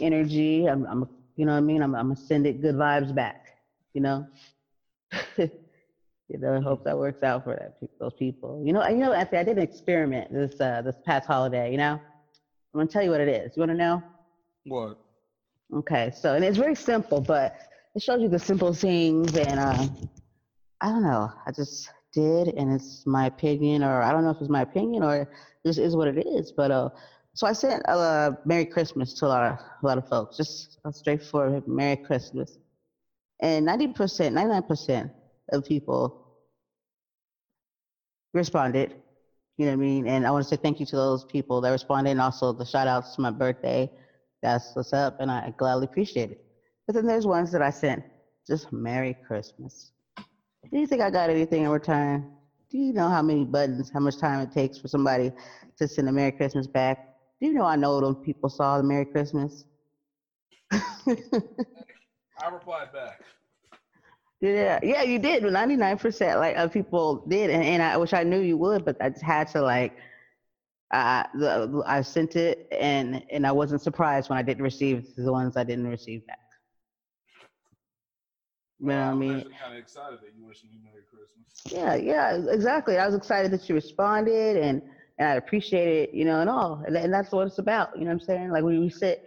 energy. I'm, I'm you know what I mean? I'm, I'm gonna send it good vibes back. You know. you know, I hope that works out for that those people. You know, you know, Anthony, I did an experiment this uh, this past holiday. You know, I'm gonna tell you what it is. You want to know? What? Okay, so and it's very simple, but it shows you the simple things, and uh, I don't know. I just did, and it's my opinion, or I don't know if it's my opinion or this is what it is. But uh, so I sent uh, Merry Christmas to a lot of a lot of folks, just a straightforward Merry Christmas, and ninety percent, ninety nine percent of people responded. You know what I mean? And I want to say thank you to those people that responded, and also the shout outs to my birthday. That's what's up, and I gladly appreciate it. But then there's ones that I sent just Merry Christmas. Do you think I got anything in return? Do you know how many buttons, how much time it takes for somebody to send a Merry Christmas back? Do you know I know them people saw the Merry Christmas? I replied back. Yeah, yeah, you did. Ninety nine percent like of people did, and, and I wish I knew you would, but I just had to like. I the, I sent it, and and I wasn't surprised when I didn't receive the ones I didn't receive back. You know what I mean? kind of excited that you wishing me Merry Christmas. Yeah, yeah, exactly. I was excited that you responded, and and I appreciate it, you know, and all, and, and that's what it's about. You know what I'm saying? Like when we sit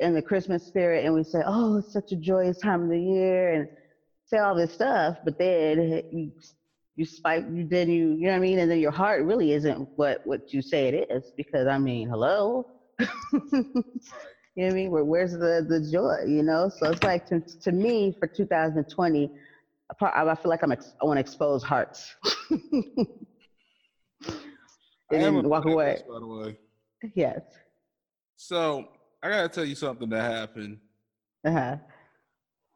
in the Christmas spirit and we say, "Oh, it's such a joyous time of the year," and say all this stuff, but then you you spike, you then you, you know what I mean, and then your heart really isn't what what you say it is, because I mean, hello. You know what I mean? Where, where's the, the joy, you know? So it's like, to, to me, for 2020, I I feel like I'm ex- I want to expose hearts. and then walk away. this, by the way. Yes. So I gotta tell you something that happened. Uh-huh.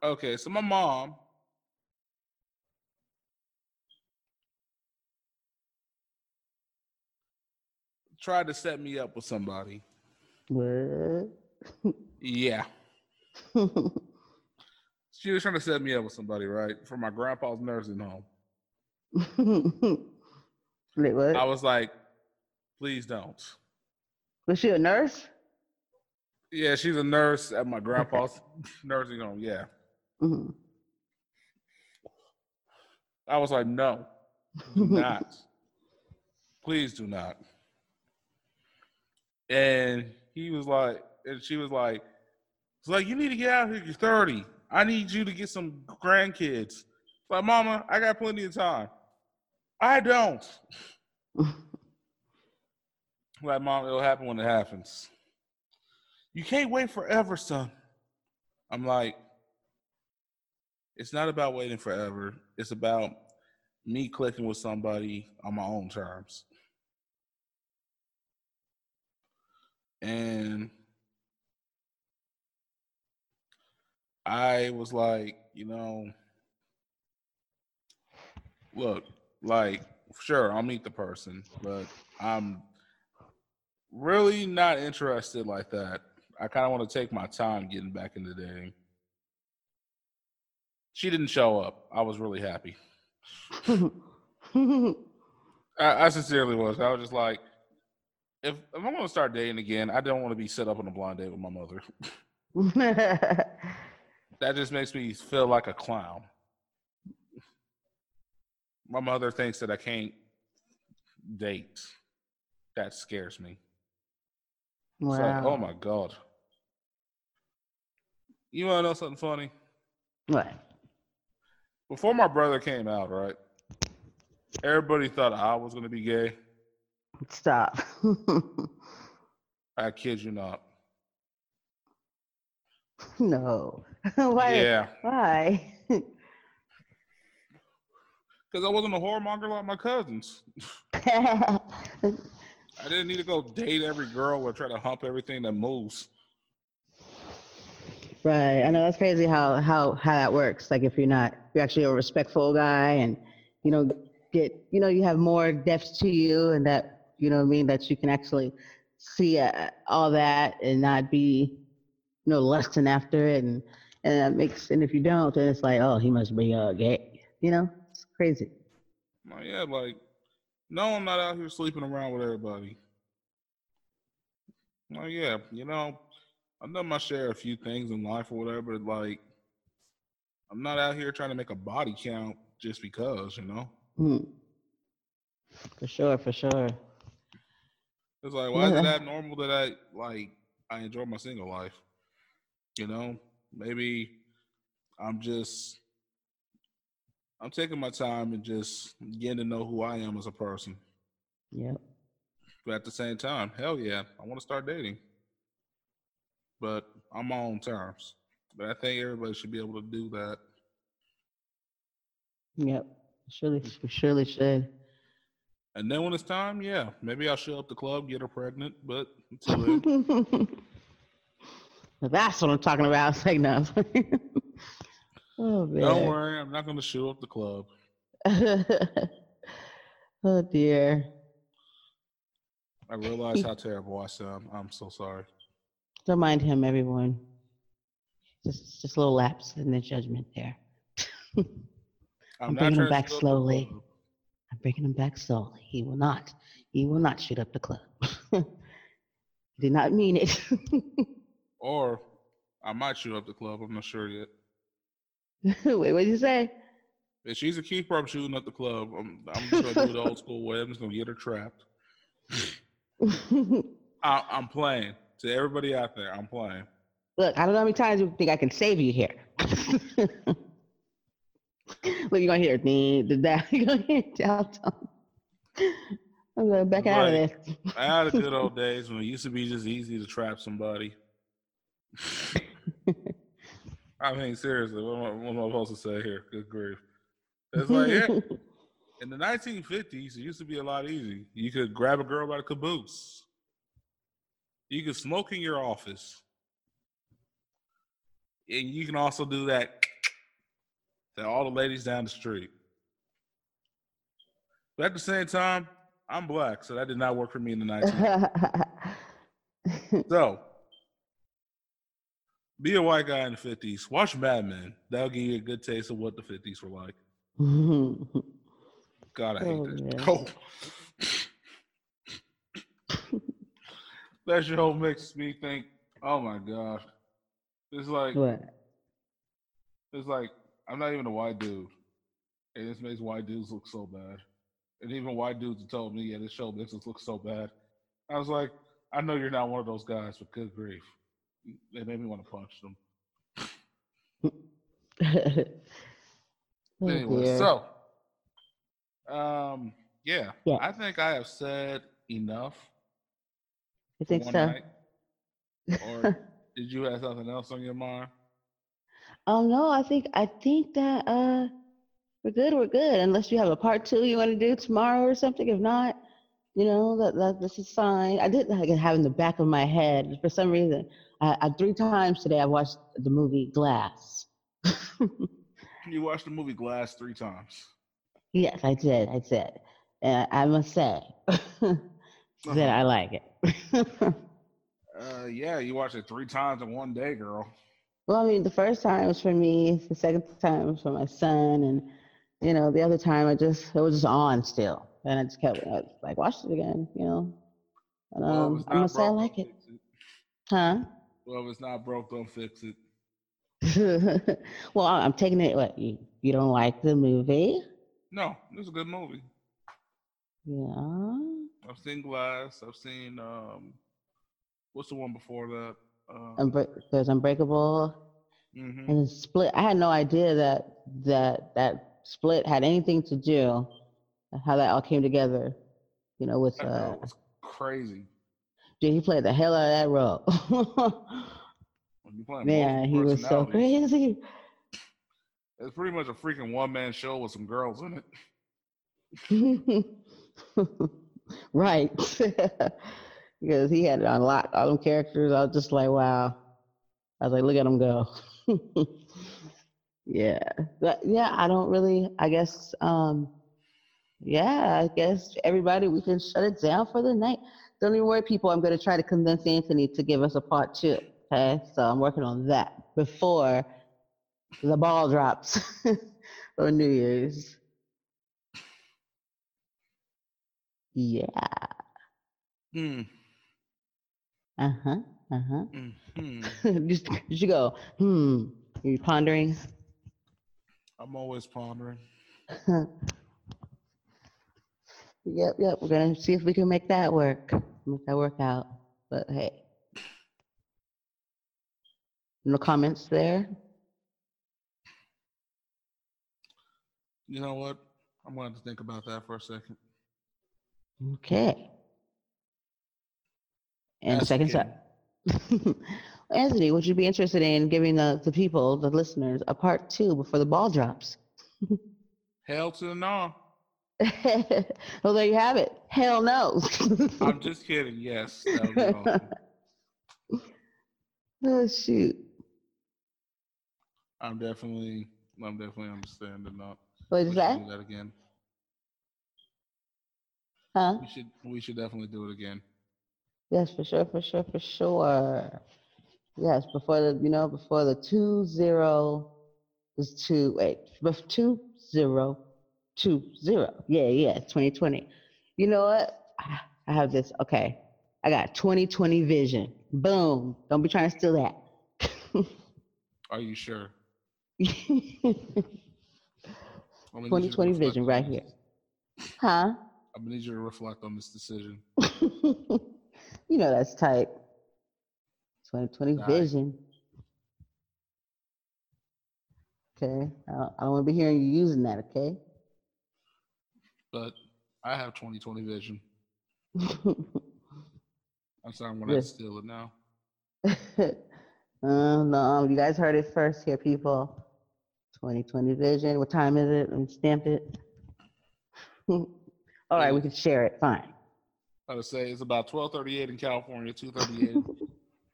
Okay, so my mom tried to set me up with somebody. What? Yeah. She was trying to set me up with somebody, right? For my grandpa's nursing home. Wait, what? I was like, please don't. Was she a nurse? Yeah, she's a nurse at my grandpa's nursing home. Yeah. hmm I was like, no, do not. Please do not. And he was like, and she was like, it's like, you need to get out here. You're 30. I need you to get some grandkids. It's like, mama, I got plenty of time. I don't. like, mom, it'll happen when it happens. You can't wait forever, son. I'm like, it's not about waiting forever. It's about me clicking with somebody on my own terms. And I was like, you know, look, like, sure, I'll meet the person, but I'm really not interested like that. I kind of want to take my time getting back into dating. She didn't show up. I was really happy. I, I sincerely was. I was just like, if, if I'm going to start dating again, I don't want to be set up on a blind date with my mother. that just makes me feel like a clown. My mother thinks that I can't date. That scares me. It's like, oh wow. oh my god. You want to know something funny? What? Before my brother came out, right? Everybody thought I was going to be gay. Stop. I kid you not. no. Why? Yeah, Why? because I wasn't a whoremonger like my cousins. I didn't need to go date every girl or try to hump everything that moves. Right. I know that's crazy how how how that works. Like if you're not you're actually a respectful guy and you know get you know you have more depth to you and that you know what I mean that you can actually see uh, all that and not be you know lusting after it and and that makes and if you don't then it's like oh he must be uh gay you know it's crazy Like, yeah, like, no, I'm not out here sleeping around with everybody. Like, yeah, you know, I've done my share of a few things in life or whatever, but like, I'm not out here trying to make a body count just because, you know? Hmm. for sure for sure It's like, why is Yeah. it abnormal that I, like, I enjoy my single life? You know, maybe I'm just, I'm taking my time and just getting to know who I am as a person. yep But at the same time, hell yeah, I want to start dating. But I'm on my own terms. But I think everybody should be able to do that. yep surely surely should And then when it's time, yeah, maybe I'll show up the club, get her pregnant. But until then, That's what I'm talking about. It's like, no. oh, man. don't worry, I'm not going to show up the club. oh, dear. I realize how terrible I sound. I'm so sorry. Don't mind him, everyone. Just just a little lapse in the judgment there. I'm, I'm bringing him back shoot up the slowly. I'm bringing him back slowly. He will not. He will not shoot up the club. he did not mean it. Or I might shoot up the club. I'm not sure yet. Wait, what did you say? If she's a keeper, I'm shooting at the club. I'm, I'm just gonna do the old school way. I'm just gonna get her trapped. I, I'm playing. To everybody out there, I'm playing. Look, I don't know how many times you think I can save you here. Look, you're gonna hear me. the down. You're gonna hear down tone. I'm going back out of this. I had the good old days when it used to be just easy to trap somebody. I mean, seriously, what am, I, what am I supposed to say here? Good grief. It's like, yeah, in the 1950s, it used to be a lot easy. You could grab a girl by the caboose. You could smoke in your office. And you can also do that to all the ladies down the street. But at the same time, I'm black, so that did not work for me in the 1950s. So, be a white guy in the 50s. Watch Mad Men. That'll give you a good taste of what the 50s were like. God, I hate Oh, that. man. Oh. that show makes me think, oh my gosh. It's like, what? it's like, I'm not even a white dude. And this makes white dudes look so bad. And even white dudes have told me, yeah, this show makes us look so bad. I was like, I know you're not one of those guys, but good grief. They made me want to punch them. Oh, anyway, dear. so um yeah, Yeah. I think I have said enough you think so? night. Or did you have something else on your mind? Oh no, I think I think that uh we're good, we're good. Unless you have a part two you want to do tomorrow or something. If not, you know, that, that this is fine. I did like have in the back of my head for some reason. I, I three times today I watched the movie Glass. You watched the movie Glass three times. yes, I did, I did. And I must say that I like it. Uh yeah, you watched it three times in one day, girl. Well, I mean, the first time was for me. The second time was for my son, and you know, the other time I just it was just on still, and I just kept I was like watched it again. You know, and, um, it's I'm gonna say I like it. huh? Well, if it's not broke, don't fix it. well, I'm taking it. What you, you don't like the movie? No, it's a good movie. Yeah. I've seen Glass. I've seen um what's the one before that? Unbreak- there's Unbreakable mhm. and Split. I had no idea that that that Split had anything to do how that all came together. You know, with uh, was crazy. Dude, he played the hell out of that role. When you playing Man, he was so crazy. It's pretty much a freaking one man show with some girls in it. right. because he had it on lock, all them characters. I was just like, wow. I was like, look at him go. yeah. But yeah, I don't really, I guess, um, yeah, I guess everybody, we can shut it down for the night. Don't even worry, people. I'm going to try to convince Anthony to give us a part two. Okay. So I'm working on that before the ball drops for New Year's. Yeah. Hmm. Uh huh. Uh huh. hmm just, you go. Hmm. Are you pondering? I'm always pondering. Yep. Yep. We're gonna see if we can make that work. Make that work out. But hey, no comments there. You know what? I'm going to think about that for a second. Okay. And Ask second again. up. Anthony, would you be interested in giving the, the people, the listeners, a part two before the ball drops? Hell to the no. well, there you have it. Hell no. I'm just kidding. Yes. That would be awesome. oh, shoot. I'm definitely, I'm definitely understanding that. What is that? do that again. Huh? We should, we should definitely do it again. Yes, for sure, for sure, for sure. Yes, before the you know before the two zero was two wait bef- two zero two zero yeah yeah twenty twenty. You know what? I have this. Okay, I got twenty twenty vision. Boom! Don't be trying to steal that. Are you sure? I'm gonna need you Twenty to twenty reflect vision right here. Huh? I'm gonna need you to reflect on this decision. you know that's tight. 2020 Tight. vision. Okay, I don't, I don't want to be hearing you using that. Okay. But I have 2020 vision. I'm sorry, I'm gonna steal it now. uh, no, you guys heard it first here, people. 2020 vision. What time is it? Let me stamp it. All right, we can share it. Fine. I would say it's about 12:38 in California, 2:38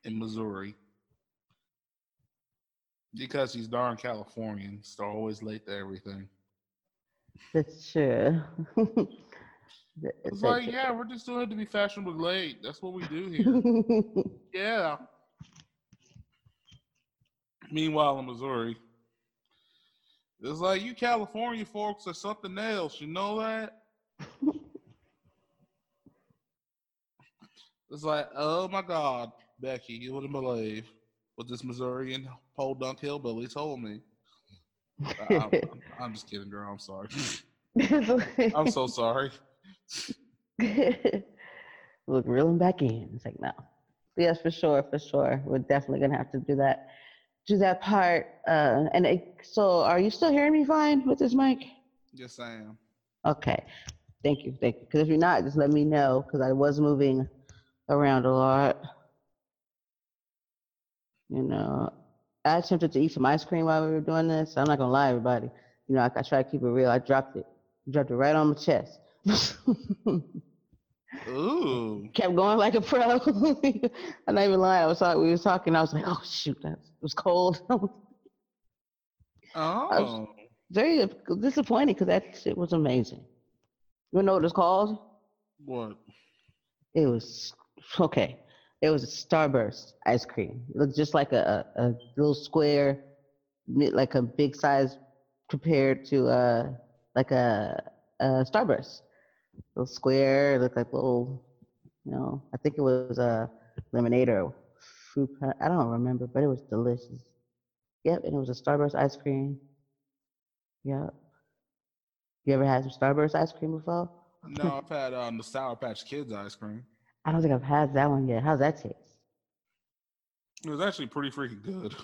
in Missouri. Because he's darn Californian, so always late to everything. That's true. It's like, yeah, we're just doing it to be fashionably late. That's what we do here. yeah. Meanwhile, in Missouri, it's like you California folks are something else. You know that? It's like, oh my God, Becky, you wouldn't believe what this Missourian pole dunk hillbilly told me. I'm, I'm just kidding, girl. I'm sorry. I'm so sorry. Look, reeling back in. It's like no. But yes, for sure, for sure. We're definitely gonna have to do that, do that part. Uh, and it, so, are you still hearing me fine with this mic? Yes, I am. Okay. Thank you, thank you. Because if you're not, just let me know. Because I was moving around a lot. You know, I attempted to eat some ice cream while we were doing this. I'm not gonna lie, everybody. You know, I, I try to keep it real. I dropped it, dropped it right on my chest. Ooh. kept going like a pro. I'm not even lying. I was talking, we was talking. I was like, oh shoot, that was, it was cold. Oh. Very disappointing because that shit was amazing. You know what it's called? What? It was okay. It was a Starburst ice cream. It looked just like a, a, a little square, like a big size compared to uh like a, a Starburst. Little square. It looked like little, you know. I think it was a lemonade or fruit. I don't remember, but it was delicious. Yep, and it was a Starburst ice cream. Yep. You ever had some Starburst ice cream before? No, I've had um, the Sour Patch Kids ice cream. I don't think I've had that one yet. How's that taste? It was actually pretty freaking good.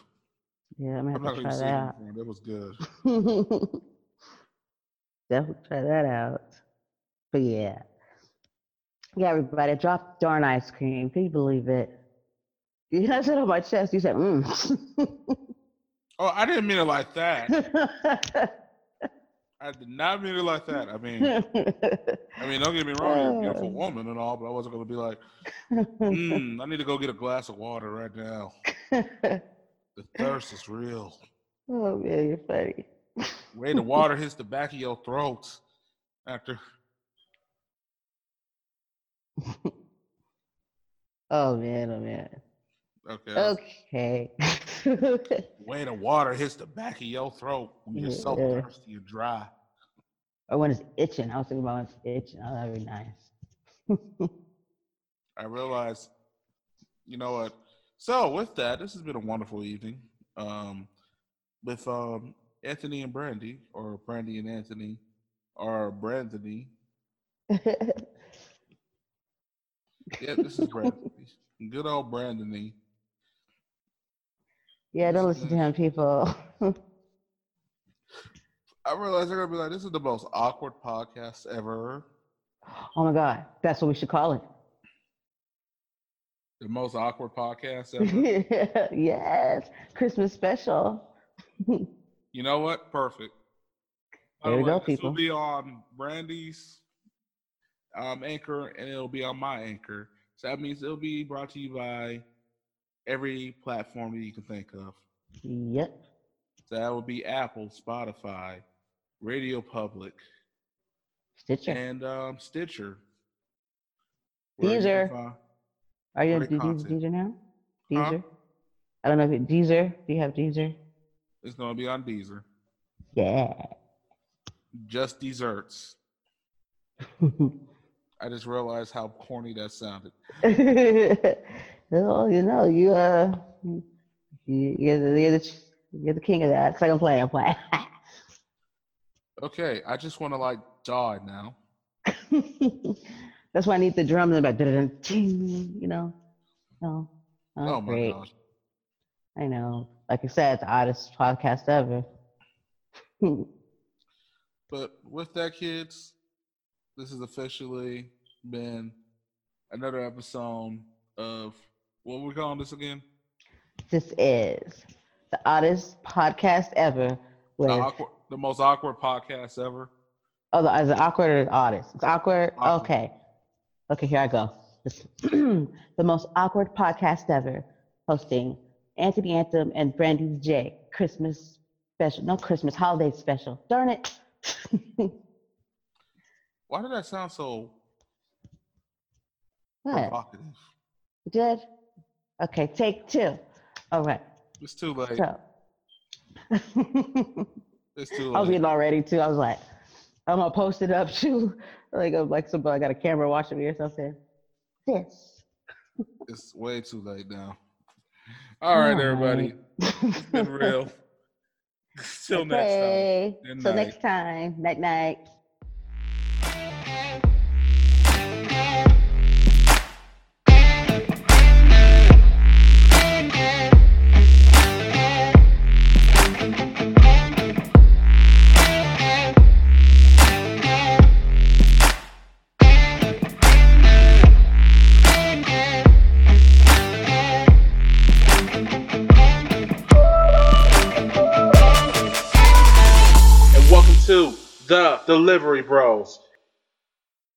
Yeah, I'm I'm not gonna try say that it was good. Definitely try that out. But yeah. Yeah, everybody, drop darn ice cream. Can you believe it? You had it on my chest. You said, mm. Oh, I didn't mean it like that. I did not mean it like that. I mean, I mean, don't get me wrong, you're a beautiful woman and all, but I wasn't gonna be like, mm, I need to go get a glass of water right now. The thirst is real. oh man, you're funny. Way the water hits the back of your throat after. Oh man, oh man. Okay. Okay. Way the water hits the back of your throat when you're so Yeah. thirsty and dry. or when it's itching. I was thinking about when it's itching. Oh, that'd be nice. I realize, you know what? So with that, this has been a wonderful evening um, with um, Anthony and Brandy, or Brandy and Anthony, or Brandony. Yeah, this is Brandony. Good old Brandony. Yeah, don't listen to him, people. I realize they're gonna be like, "This is the most awkward podcast ever." oh my God, that's what we should call it. The most awkward podcast ever. yes, Christmas special. you know what? Perfect. By There the we go, way, This will be on Brandy's um, anchor, and it'll be on my anchor. So that means it'll be brought to you by every platform that you can think of. Yep. So that would be Apple, Spotify, Radio Public, Stitcher. and um, Stitcher. You Deezer. Are you content. Deezer now? Huh? Deezer? I don't know if it Deezer. Do you have Deezer? It's gonna be on Deezer. Yeah. Just desserts. I just realized how corny that sounded. well, you know, you uh, you, you're, the, you're, the, you're the king of that. It's like I'm playing, I'm playing. Okay, I just want to like die now. That's why I need the drums and about you know. No. Oh, Oh my great. gosh. I know. Like I said, it's the oddest podcast ever. But with that, kids, this has officially been another episode of what we calling this again? this is the oddest podcast ever The, awkward, the most awkward podcast ever. oh the, is it awkward or oddest? It's awkward. Awkward. Okay. Okay, here I go. The most awkward podcast ever, hosting Anthony Anthem and Brandy's J Christmas special. No Christmas holiday special. Darn it. Why did that sound so what? provocative? You did? Okay, take two. All right. It's too late. So It's too late. I was late. getting all ready too. I was like, I'm gonna post it up too. Like I'm like somebody got a camera watching me or something. This. It's way too late now. All right, everybody. It's been real. Till next time. okay. Till next time. Night night. Delivery Bros.